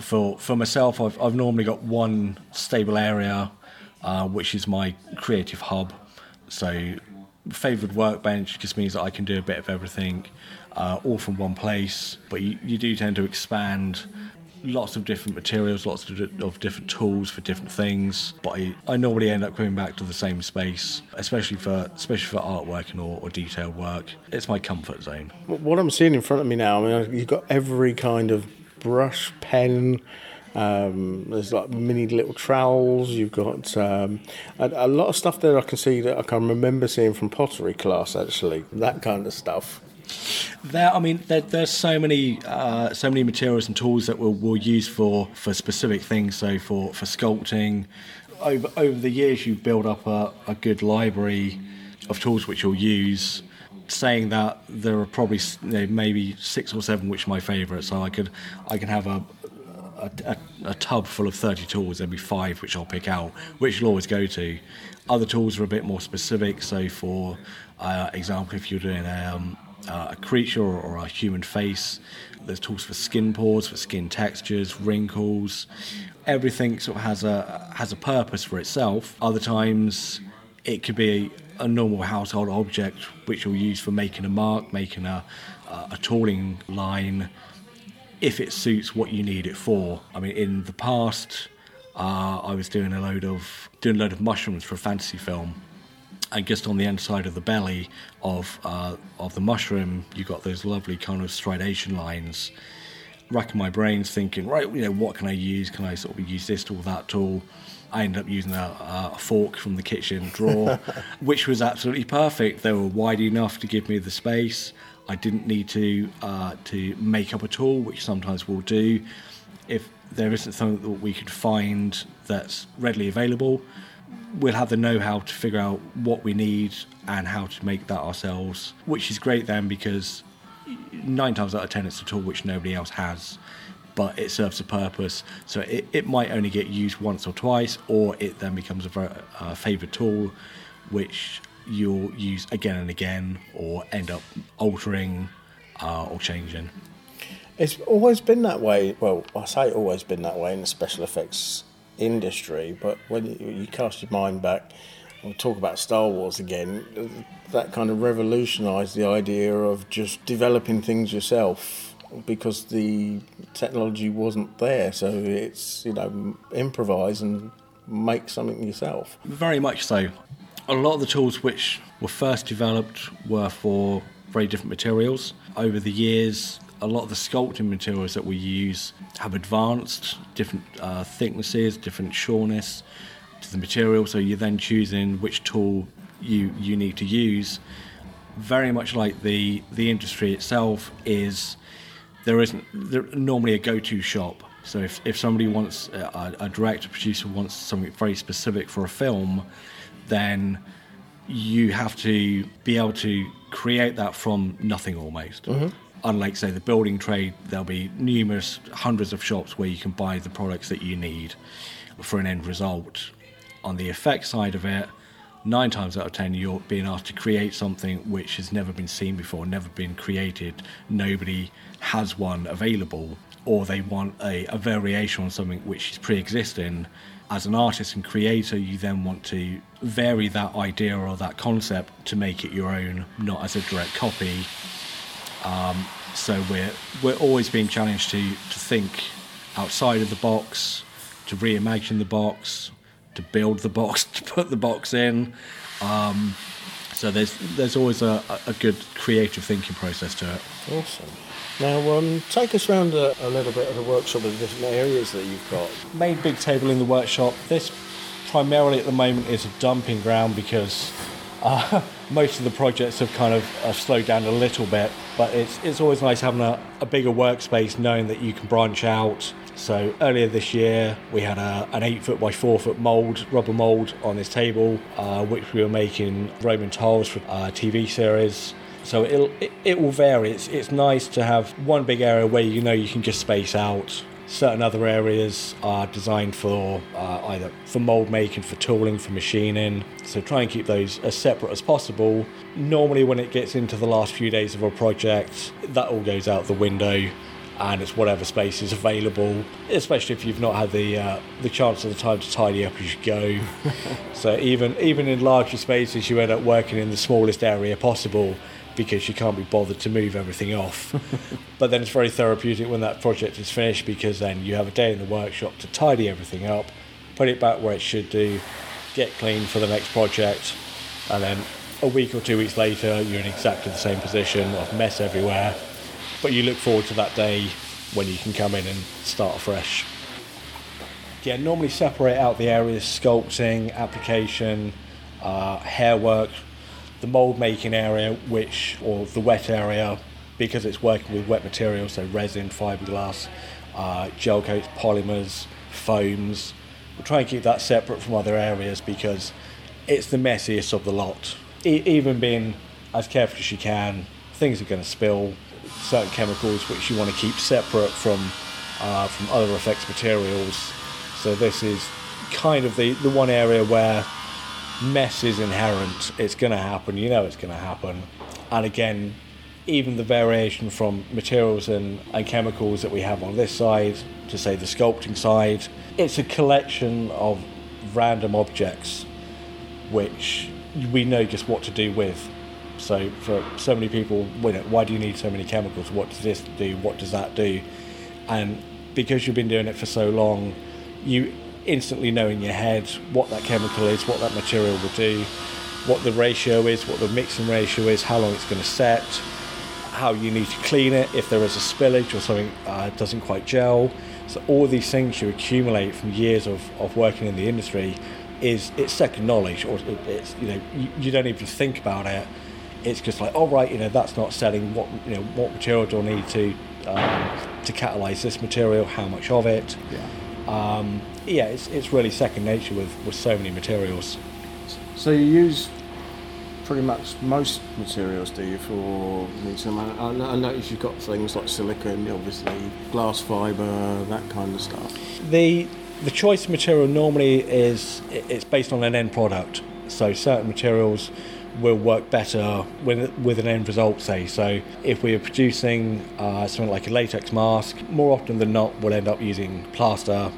for for myself, I've I've normally got one stable area, uh, which is my creative hub. So favoured workbench just means that I can do a bit of everything, uh, all from one place. But you, you do tend to expand lots of different materials, lots of, of different tools for different things. But I, I, normally end up coming back to the same space, especially for especially for artwork and or, or detailed work. It's my comfort zone. What I'm seeing in front of me now, I mean, you've got every kind of brush, pen, Um, there's like mini little trowels. You've got um, a, a lot of stuff there. I can see that I can remember seeing from pottery class actually. That kind of stuff. There, I mean, there, there's so many, uh, so many materials and tools that we'll, we'll use for, for specific things. So for, for sculpting, over over the years, you build up a, a good library of tools which you'll use. Saying that, there are probably you know, maybe six or seven which are my favourite. So I could, I can have a, a, a, a tub full of 30 tools. There'll be five which I'll pick out, which you'll always go to. Other tools are a bit more specific. So for uh, example, if you're doing um, uh, a creature or, or, a human face. There's tools for skin pores, for skin textures, wrinkles. Everything sort of has a has a purpose for itself. Other times, it could be a normal household object which you'll use for making a mark, making a a tooling line, if it suits what you need it for. I mean, in the past, uh, I was doing a load of doing a load of mushrooms for a fantasy film and just on the inside of the belly of uh, of the mushroom, you got those lovely kind of stridation lines. Racking my brains, thinking, right, you know, what can I use? Can I sort of use this tool, that tool? I ended up using a, a fork from the kitchen drawer, which was absolutely perfect. They were wide enough to give me the space. I didn't need to uh, to make up a tool, which sometimes we'll do. If there isn't something that we could find that's readily available, we'll have the know-how to figure out what we need and how to make that ourselves, which is great then because nine times out of ten it's a tool which nobody else has, but it serves a purpose. So it, it might only get used once or twice, or it then becomes a, a favourite tool, which you'll use again and again, or end up altering uh, or changing. It's always been that way. Well, I say always been that way in the special effects industry, but when you, you cast your mind back, we'll talk about Star Wars again, that kind of revolutionised the idea of just developing things yourself because the technology wasn't there. So it's, you know, improvise and make something yourself. Very much so. A lot of the tools which were first developed were for very different materials. Over the years, a lot of the sculpting materials that we use have advanced different uh, thicknesses, different sureness to the material. So you're then choosing which tool you you need to use. Very much like the the industry itself is, there isn't there, normally a go-to shop. So if, if somebody wants a, a director producer wants something very specific for a film, then you have to be able to create that from nothing almost. Mm-hmm unlike say the building trade there'll be numerous hundreds of shops where you can buy the products that you need for an end result on the effect side of it nine times out of ten you're being asked to create something which has never been seen before never been created nobody has one available or they want a, a variation on something which is pre-existing as an artist and creator you then want to vary that idea or that concept to make it your own not as a direct copy um, so we're we're always being challenged to to think outside of the box, to reimagine the box, to build the box, to put the box in. Um, so there's there's always a, a good creative thinking process to it. Awesome. Now, um, take us around a, a, little bit of the workshop of the different areas that you've got. Main big table in the workshop. This primarily at the moment is a dumping ground because uh, most of the projects have kind of slowed down a little bit, but it's, it's always nice having a, a bigger workspace knowing that you can branch out. So earlier this year, we had a, an eight foot by four foot mold, rubber mold on this table, uh, which we were making Roman tiles for a uh, TV series. So it'll, it, it will vary. It's, it's nice to have one big area where you know you can just space out Certain other areas are designed for uh, either for mold making, for tooling, for machining. So try and keep those as separate as possible. Normally, when it gets into the last few days of a project, that all goes out the window and it's whatever space is available, especially if you've not had the uh, the chance or the time to tidy up as you go. so even even in larger spaces, you end up working in the smallest area possible because you can't be bothered to move everything off. but then it's very therapeutic when that project is finished because then you have a day in the workshop to tidy everything up, put it back where it should do, get clean for the next project, and then a week or two weeks later you're in exactly the same position of mess everywhere. But you look forward to that day when you can come in and start afresh. Yeah, normally separate out the areas sculpting, application, uh, hair work, the mold making area, which or the wet area, because it's working with wet materials, so resin, fiberglass, uh, gel coats, polymers, foams. We'll try and keep that separate from other areas because it's the messiest of the lot. E- even being as careful as you can, things are going to spill. Certain chemicals which you want to keep separate from uh, from other effects materials. So this is kind of the, the one area where mess is inherent. It's going to happen. You know it's going to happen. And again, even the variation from materials and, and chemicals that we have on this side to say the sculpting side, it's a collection of random objects which we know just what to do with. So for so many people, why do you need so many chemicals? What does this do? What does that do? And because you've been doing it for so long, you instantly know in your head what that chemical is, what that material will do, what the ratio is, what the mixing ratio is, how long it's going to set, how you need to clean it if there is a spillage or something uh, doesn't quite gel. So all these things you accumulate from years of, of working in the industry is it's second knowledge, or it's you know you, you don't even think about it. It's just like, oh right, you know that's not selling. What you know, what material do I need to um, to catalyze this material? How much of it? Yeah. Um, yeah, it's, it's really second nature with, with so many materials. So you use pretty much most materials, do you, for I I notice you've got things like silicon, obviously, glass fibre, that kind of stuff. The the choice of material normally is it's based on an end product. So certain materials will work better with with an end result. Say so if we are producing uh, something like a latex mask, more often than not we'll end up using plaster,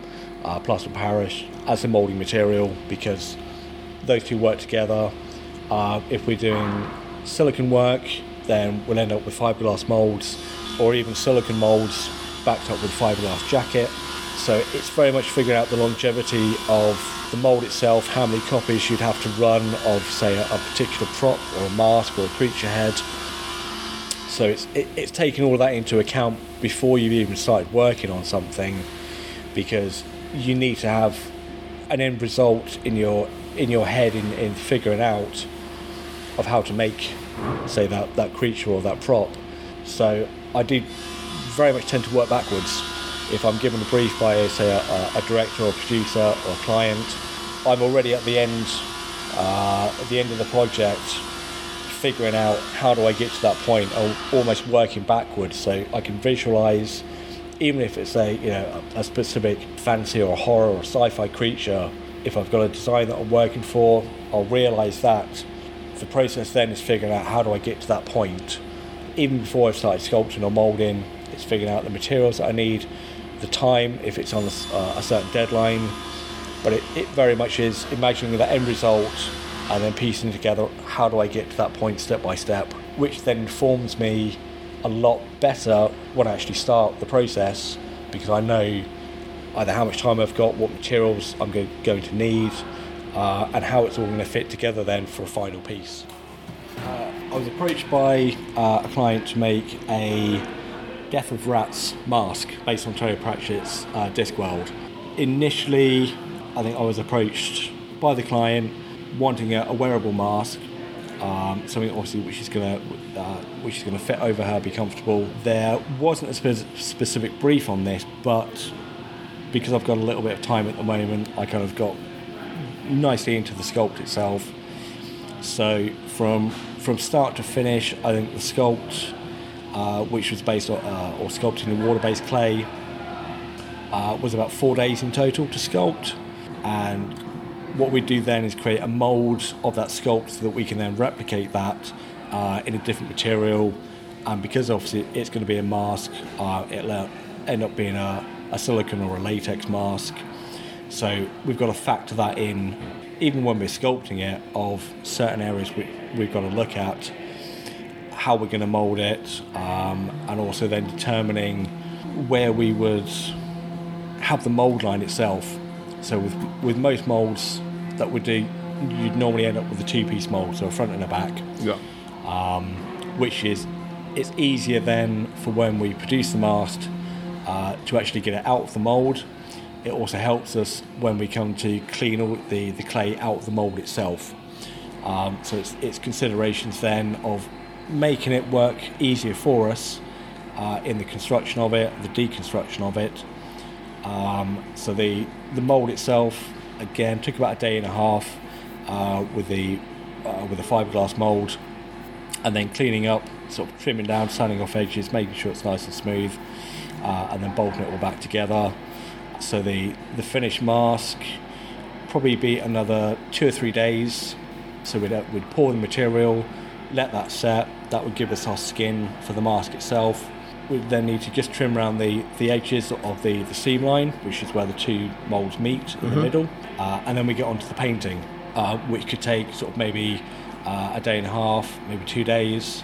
uh, plaster Paris as a moulding material because those two work together. Uh, if we're doing silicon work, then we'll end up with fiberglass molds or even silicon molds backed up with fiberglass jacket. So it's very much figuring out the longevity of the mold itself, how many copies you'd have to run of, say, a, a particular prop or a mask or a creature head. So it's it, it's taking all of that into account before you've even started working on something, because you need to have an end result in your in your head in, in figuring out of how to make, say, that, that creature or that prop. So I do very much tend to work backwards. If I'm given a brief by, say, a, a director or producer or a client, I'm already at the end, uh, at the end of the project, figuring out how do I get to that point, or almost working backwards, so I can visualize, even if it's a you know a, specific fantasy or horror or sci-fi creature. If I've got a design that I'm working for, I'll realize that. The process then is figuring out how do I get to that point. Even before I've started sculpting or molding, it's figuring out the materials that I need, the time, if it's on a, uh, a certain deadline. But it, it very much is imagining the end result and then piecing together how do I get to that point step by step, which then informs me a lot better when I actually start the process because I know either how much time I've got, what materials I'm go- going to need, uh, and how it's all going to fit together then for a final piece. Uh, I was approached by uh, a client to make a Death of Rats mask based on Terry Pratchett's uh, Discworld. Initially, I think I was approached by the client wanting a, a wearable mask, um, something obviously which is going to uh, which is to fit over her, be comfortable. There wasn't a spe- specific brief on this, but because I've got a little bit of time at the moment, I kind of got nicely into the sculpt itself. So from from start to finish, I think the sculpt, uh, which was based on uh, or sculpting in water-based clay, uh, was about four days in total to sculpt, and what we do then is create a mold of that sculpt so that we can then replicate that uh, in a different material. And because obviously it's going to be a mask, uh, it'll end up being a, a silicon or a latex mask. So we've got to factor that in, even when we're sculpting it, of certain areas we, we've got to look at, how we're going to mold it, um, and also then determining where we would have the mold line itself. So with with most molds that would do, you'd normally end up with a two-piece mold, so a front and a back. Yeah. Um, which is it's easier then for when we produce the mask uh, to actually get it out of the mold. it also helps us when we come to clean all the, the clay out of the mould itself. Um, so it's, it's considerations then of making it work easier for us uh, in the construction of it, the deconstruction of it. Um, so the the mould itself, again, took about a day and a half uh, with the uh, with the fiberglass mould, and then cleaning up, sort of trimming down, sanding off edges, making sure it's nice and smooth, uh, and then bolting it all back together. So the the finished mask probably be another two or three days. So we'd, uh, we'd pour the material, let that set. That would give us our skin for the mask itself. We'd then need to just trim around the, the edges of the, the seam line, which is where the two moulds meet in the Mhm. middle. Uh, and then we get onto the painting, uh, which could take sort of maybe uh, a day and a half, maybe two days.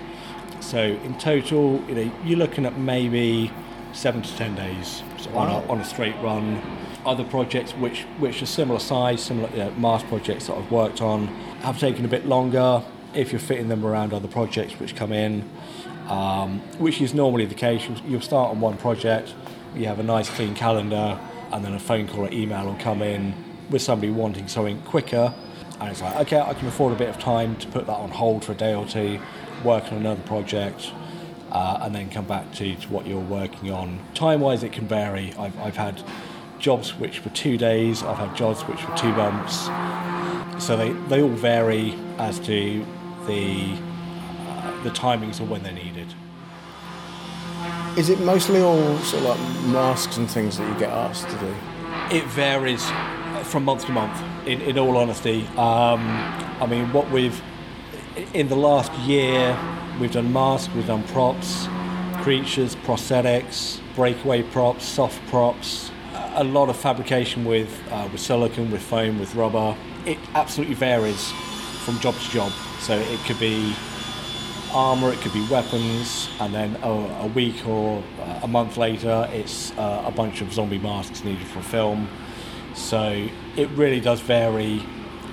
So in total, you know, you're looking at maybe seven to ten days so on, a, on a straight run. Other projects which which are similar size, similar you know, mass projects that I've worked on, have taken a bit longer. If you're fitting them around other projects which come in, um, which is normally the case, you'll, start on one project, you have a nice clean calendar, and then a phone call or email will come in with somebody wanting something quicker, and it's like, okay, I can afford a bit of time to put that on hold for a day or two, work on another project, uh, and then come back to, to what you're working on. Time wise, it can vary. I've, I've had jobs which were two days, I've had jobs which were two months. So they, they all vary as to the, uh, the timings of when they're needed. Is it mostly all sort of like masks and things that you get asked to do? It varies from month to month, in, in all honesty. Um, I mean, what we've, in the last year, we've done masks, we've done props, creatures, prosthetics, breakaway props, soft props, a lot of fabrication with, uh, with silicon, with foam, with rubber. It absolutely varies from job to job. So it could be armor, it could be weapons, and then a, week or uh, a month later, it's uh, a bunch of zombie masks needed for film. So it really does vary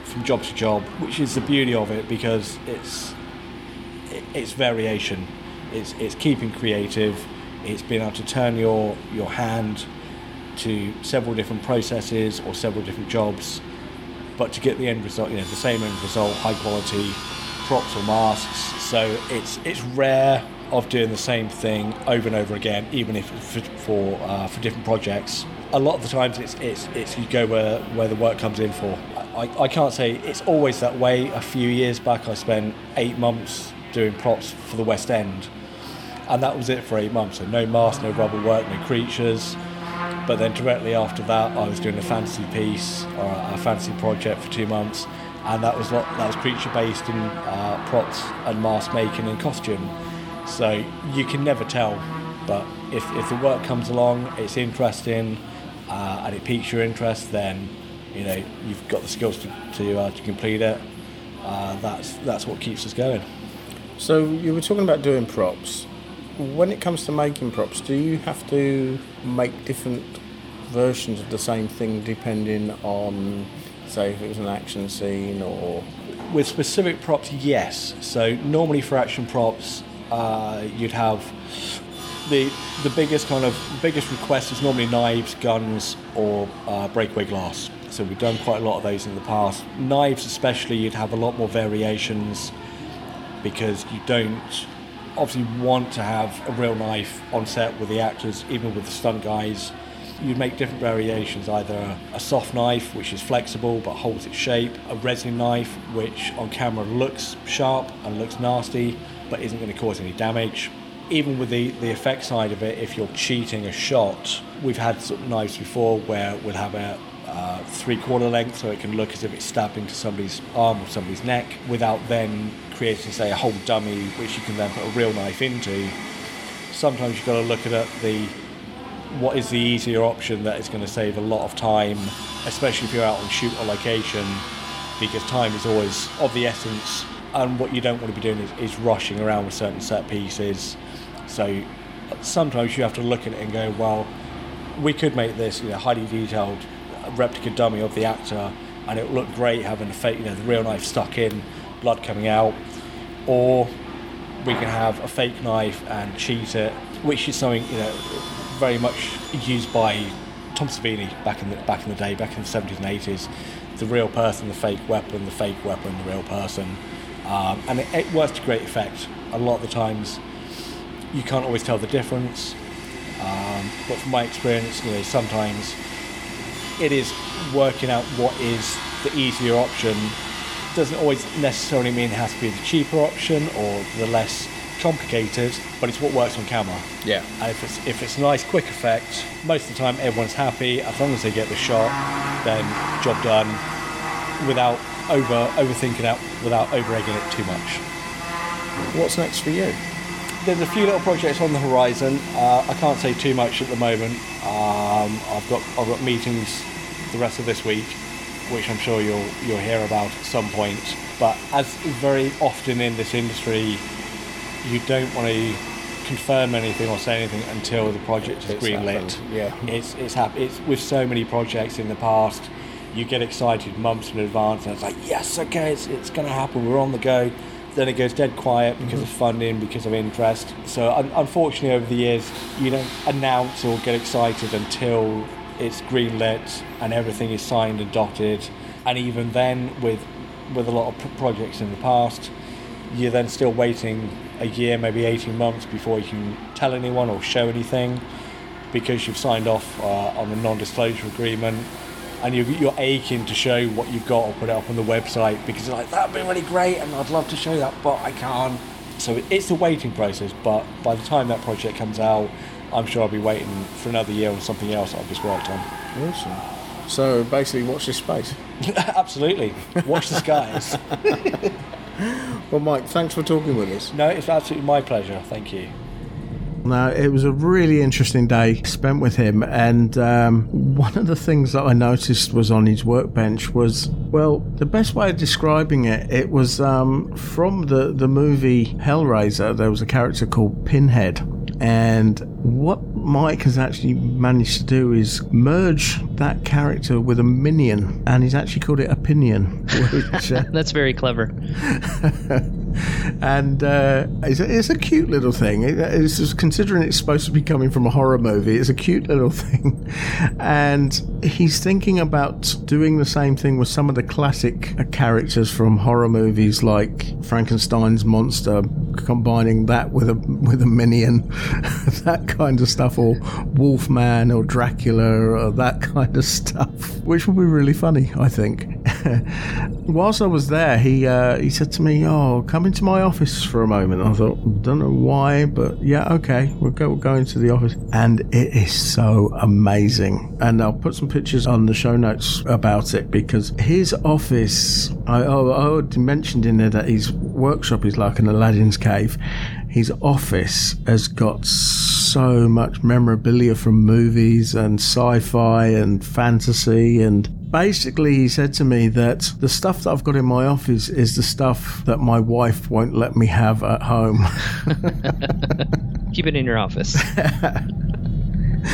from job to job, which is the beauty of it because it's it's variation. It's it's keeping creative. It's being able to turn your your hand to several different processes or several different jobs, but to get the end result, you know, the same end result, high quality props or masks. So it's it's rare of doing the same thing over and over again, even if for for, uh, for different projects. A lot of the times it's it's, it's you go where, where the work comes in for. I, I can't say it's always that way. A few years back, I spent eight months doing props for the West End, and that was it for eight months. So no mask, no rubber work, no creatures. But then directly after that, I was doing a fantasy piece or a, a fantasy project for two months, and that was that was creature based in uh, props and mask making and costume. So you can never tell, but if, if the work comes along, it's interesting, uh, and it piques your interest, then you know you've got the skills to to, uh, to complete it. Uh, that's that's what keeps us going. So you were talking about doing props. When it comes to making props, do you have to make different versions of the same thing depending on, say, if it was an action scene or? With specific props, yes. So normally for action props, uh, you'd have the the biggest kind of biggest request is normally knives, guns, or uh, breakaway glass. So we've done quite a lot of those in the past. Knives, especially, you'd have a lot more variations because you don't obviously want to have a real knife on set with the actors, even with the stunt guys. You'd make different variations, either a soft knife, which is flexible but holds its shape, a resin knife, which on camera looks sharp and looks nasty but isn't going to cause any damage. Even with the, the effect side of it, if you're cheating a shot, we've had of knives before where we'll have a uh, three quarter length so it can look as if it's stabbed into somebody's arm or somebody's neck without then creating, say, a whole dummy which you can then put a real knife into. Sometimes you've got to look at the what is the easier option that is going to save a lot of time, especially if you're out on shoot or location, because time is always of the essence. And what you don't want to be doing is, is rushing around with certain set pieces. So sometimes you have to look at it and go, well, we could make this you know, highly detailed replica dummy of the actor, and it would look great having a fake, you know, the real knife stuck in, blood coming out, or we can have a fake knife and cheat it, which is something you know very much used by Tom Savini back in the back in the day, back in the seventies and eighties, the real person, the fake weapon, the fake weapon, the real person, um, and it, it works to great effect. A lot of the times, you can't always tell the difference, um, but from my experience, you know, sometimes it is working out what is the easier option. Doesn't always necessarily mean it has to be the cheaper option or the less complicated, but it's what works on camera. Yeah. And if it's if it's a nice quick effect, most of the time everyone's happy as long as they get the shot, then job done, without over overthinking it, without over egging it too much. What's next for you? There's a few little projects on the horizon. Uh, I can't say too much at the moment. Um, I've got I've got meetings the rest of this week, which I'm sure you'll you'll hear about at some point. But as very often in this industry, you don't want to confirm anything or say anything until the project is It's greenlit. happened, yeah. It's it's hap- It's with so many projects in the past. You get excited months in advance, and it's like, yes, okay, it's, it's going to happen. We're on the go. Then it goes dead quiet because of mm-hmm. funding, because of interest. So un- unfortunately, over the years, you don't announce or get excited until it's greenlit and everything is signed and dotted. And even then, with with a lot of projects in the past, you're then still waiting a year, maybe 18 months before you can tell anyone or show anything because you've signed off uh, on a non-disclosure agreement and you're, you're aching to show what you've got or put it up on the website because you're like that'd be really great and I'd love to show that but I can't so it's a waiting process but by the time that project comes out I'm sure I'll be waiting for another year on something else I've just worked on Awesome. So basically, watch this space. absolutely watch the skies Well, Mike, thanks for talking with us. no it's absolutely my pleasure thank you Now, it was a really interesting day spent with him, and um, one of the things that I noticed was on his workbench was, well, the best way of describing it, it was um, from the, the movie Hellraiser, there was a character called Pinhead. And what Mike has actually managed to do is merge that character with a minion, and he's actually called it Opinion. Which, uh, That's very clever. and uh, it's, a, it's a cute little thing. It, it's just, considering it's supposed to be coming from a horror movie, it's a cute little thing. And he's thinking about doing the same thing with some of the classic uh, characters from horror movies, like Frankenstein's monster, combining that with a with a minion, that kind of stuff, or Wolfman or Dracula or that kind of stuff, which would be really funny, I think. Whilst I was there, he uh, he said to me, "Oh, come into my office for a moment." I thought, don't know why, but yeah, okay, we'll go we'll go into the office, and it is so amazing. And I'll put some pictures on the show notes about it because his office, I, oh, I already mentioned in there that his workshop is like an Aladdin's cave. His office has got so much memorabilia from movies and sci-fi and fantasy and basically he said to me that the stuff that I've got in my office is the stuff that my wife won't let me have at home. Keep it in your office.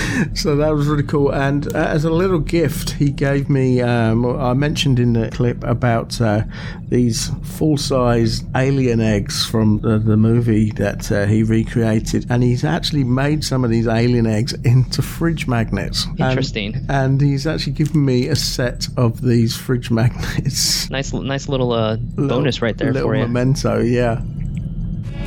so that was really cool. And uh, as a little gift, he gave me. Um, I mentioned in the clip about uh, these full-size alien eggs from the, the movie that uh, he recreated, and he's actually made some of these alien eggs into fridge magnets. Interesting. And, he's actually given me a set of these fridge magnets. Nice, nice little uh, bonus right there little for you. memento, yeah.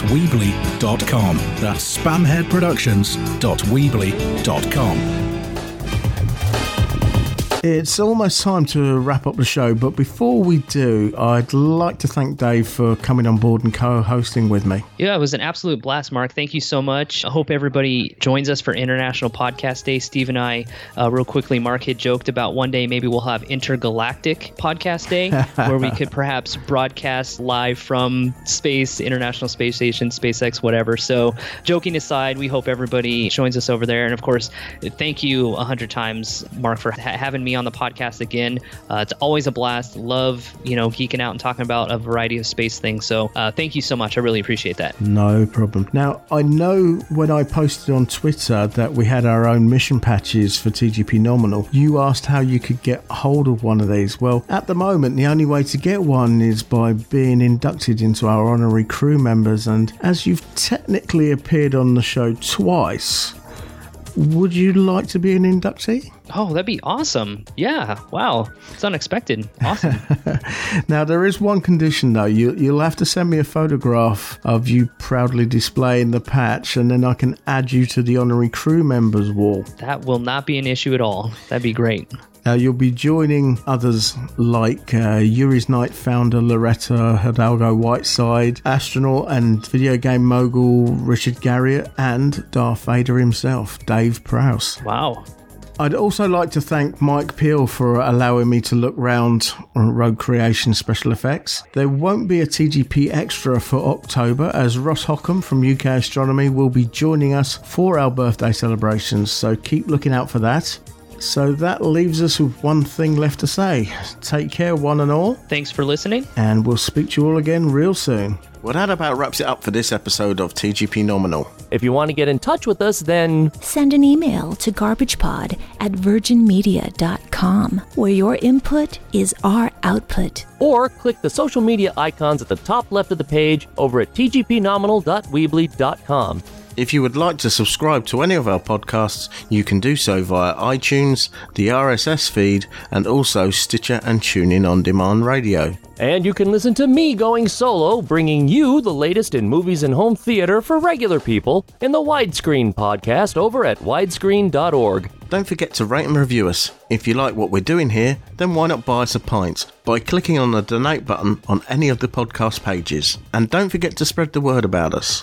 spamheadproductions.weebly.com. That's spamheadproductions.weebly.com. It's almost time to wrap up the show, but before we do, I'd like to thank Dave for coming on board and co hosting with me. Yeah, it was an absolute blast, Mark. Thank you so much. I hope everybody joins us for International Podcast Day. Steve and I, uh, real quickly, Mark had joked about one day maybe we'll have Intergalactic Podcast Day, where we could perhaps broadcast live from space, International Space Station, SpaceX, whatever. So, joking aside, we hope everybody joins us over there. And of course, thank you a hundred times, Mark, for ha- having me on the podcast again. Uh, it's always a blast. Love, you know, geeking out and talking about a variety of space things. So uh, thank you so much. I really appreciate that. No problem. Now, I know when I posted on Twitter that we had our own mission patches for TGP Nominal, you asked how you could get hold of one of these. Well, at the moment, the only way to get one is by being inducted into our honorary crew members. And as you've technically appeared on the show twice, would you like to be an inductee? Oh, that'd be awesome. Yeah. Wow. It's unexpected. Awesome. now, there is one condition, though. You, you'll have to send me a photograph of you proudly displaying the patch, and then I can add you to the honorary crew members wall. that will not be an issue at all. That'd be great. Now, you'll be joining others like uh, Yuri's Night founder Loretta Hidalgo Whiteside, astronaut and video game mogul Richard Garriott, and Darth Vader himself, Dave Prowse. Wow. I'd also like to thank Mike Peel for allowing me to look round Rogue Creation special effects. There won't be a TGP extra for October as Ross Hockham from UK Astronomy will be joining us for our birthday celebrations, so keep looking out for that. So that leaves us with one thing left to say. Take care, one and all, Thanks for listening. and we'll speak to you all again real soon. Well, that about wraps it up for this episode of TGP Nominal. If you want to get in touch with us, then Send an email to garbagepod at virginmedia.com, where your input is our output. or click the social media icons at the top left of the page over at tgpnominal.weebly.com. If you would like to subscribe to any of our podcasts, you can do so via iTunes, the RSS feed, and also Stitcher and TuneIn on Demand Radio. And you can listen to me going solo, bringing you the latest in movies and home theater for regular people in the Widescreen podcast over at widescreen.org. Don't forget to rate and review us. If you like what we're doing here, then why not buy us a pint by clicking on the donate button on any of the podcast pages. And don't forget to spread the word about us.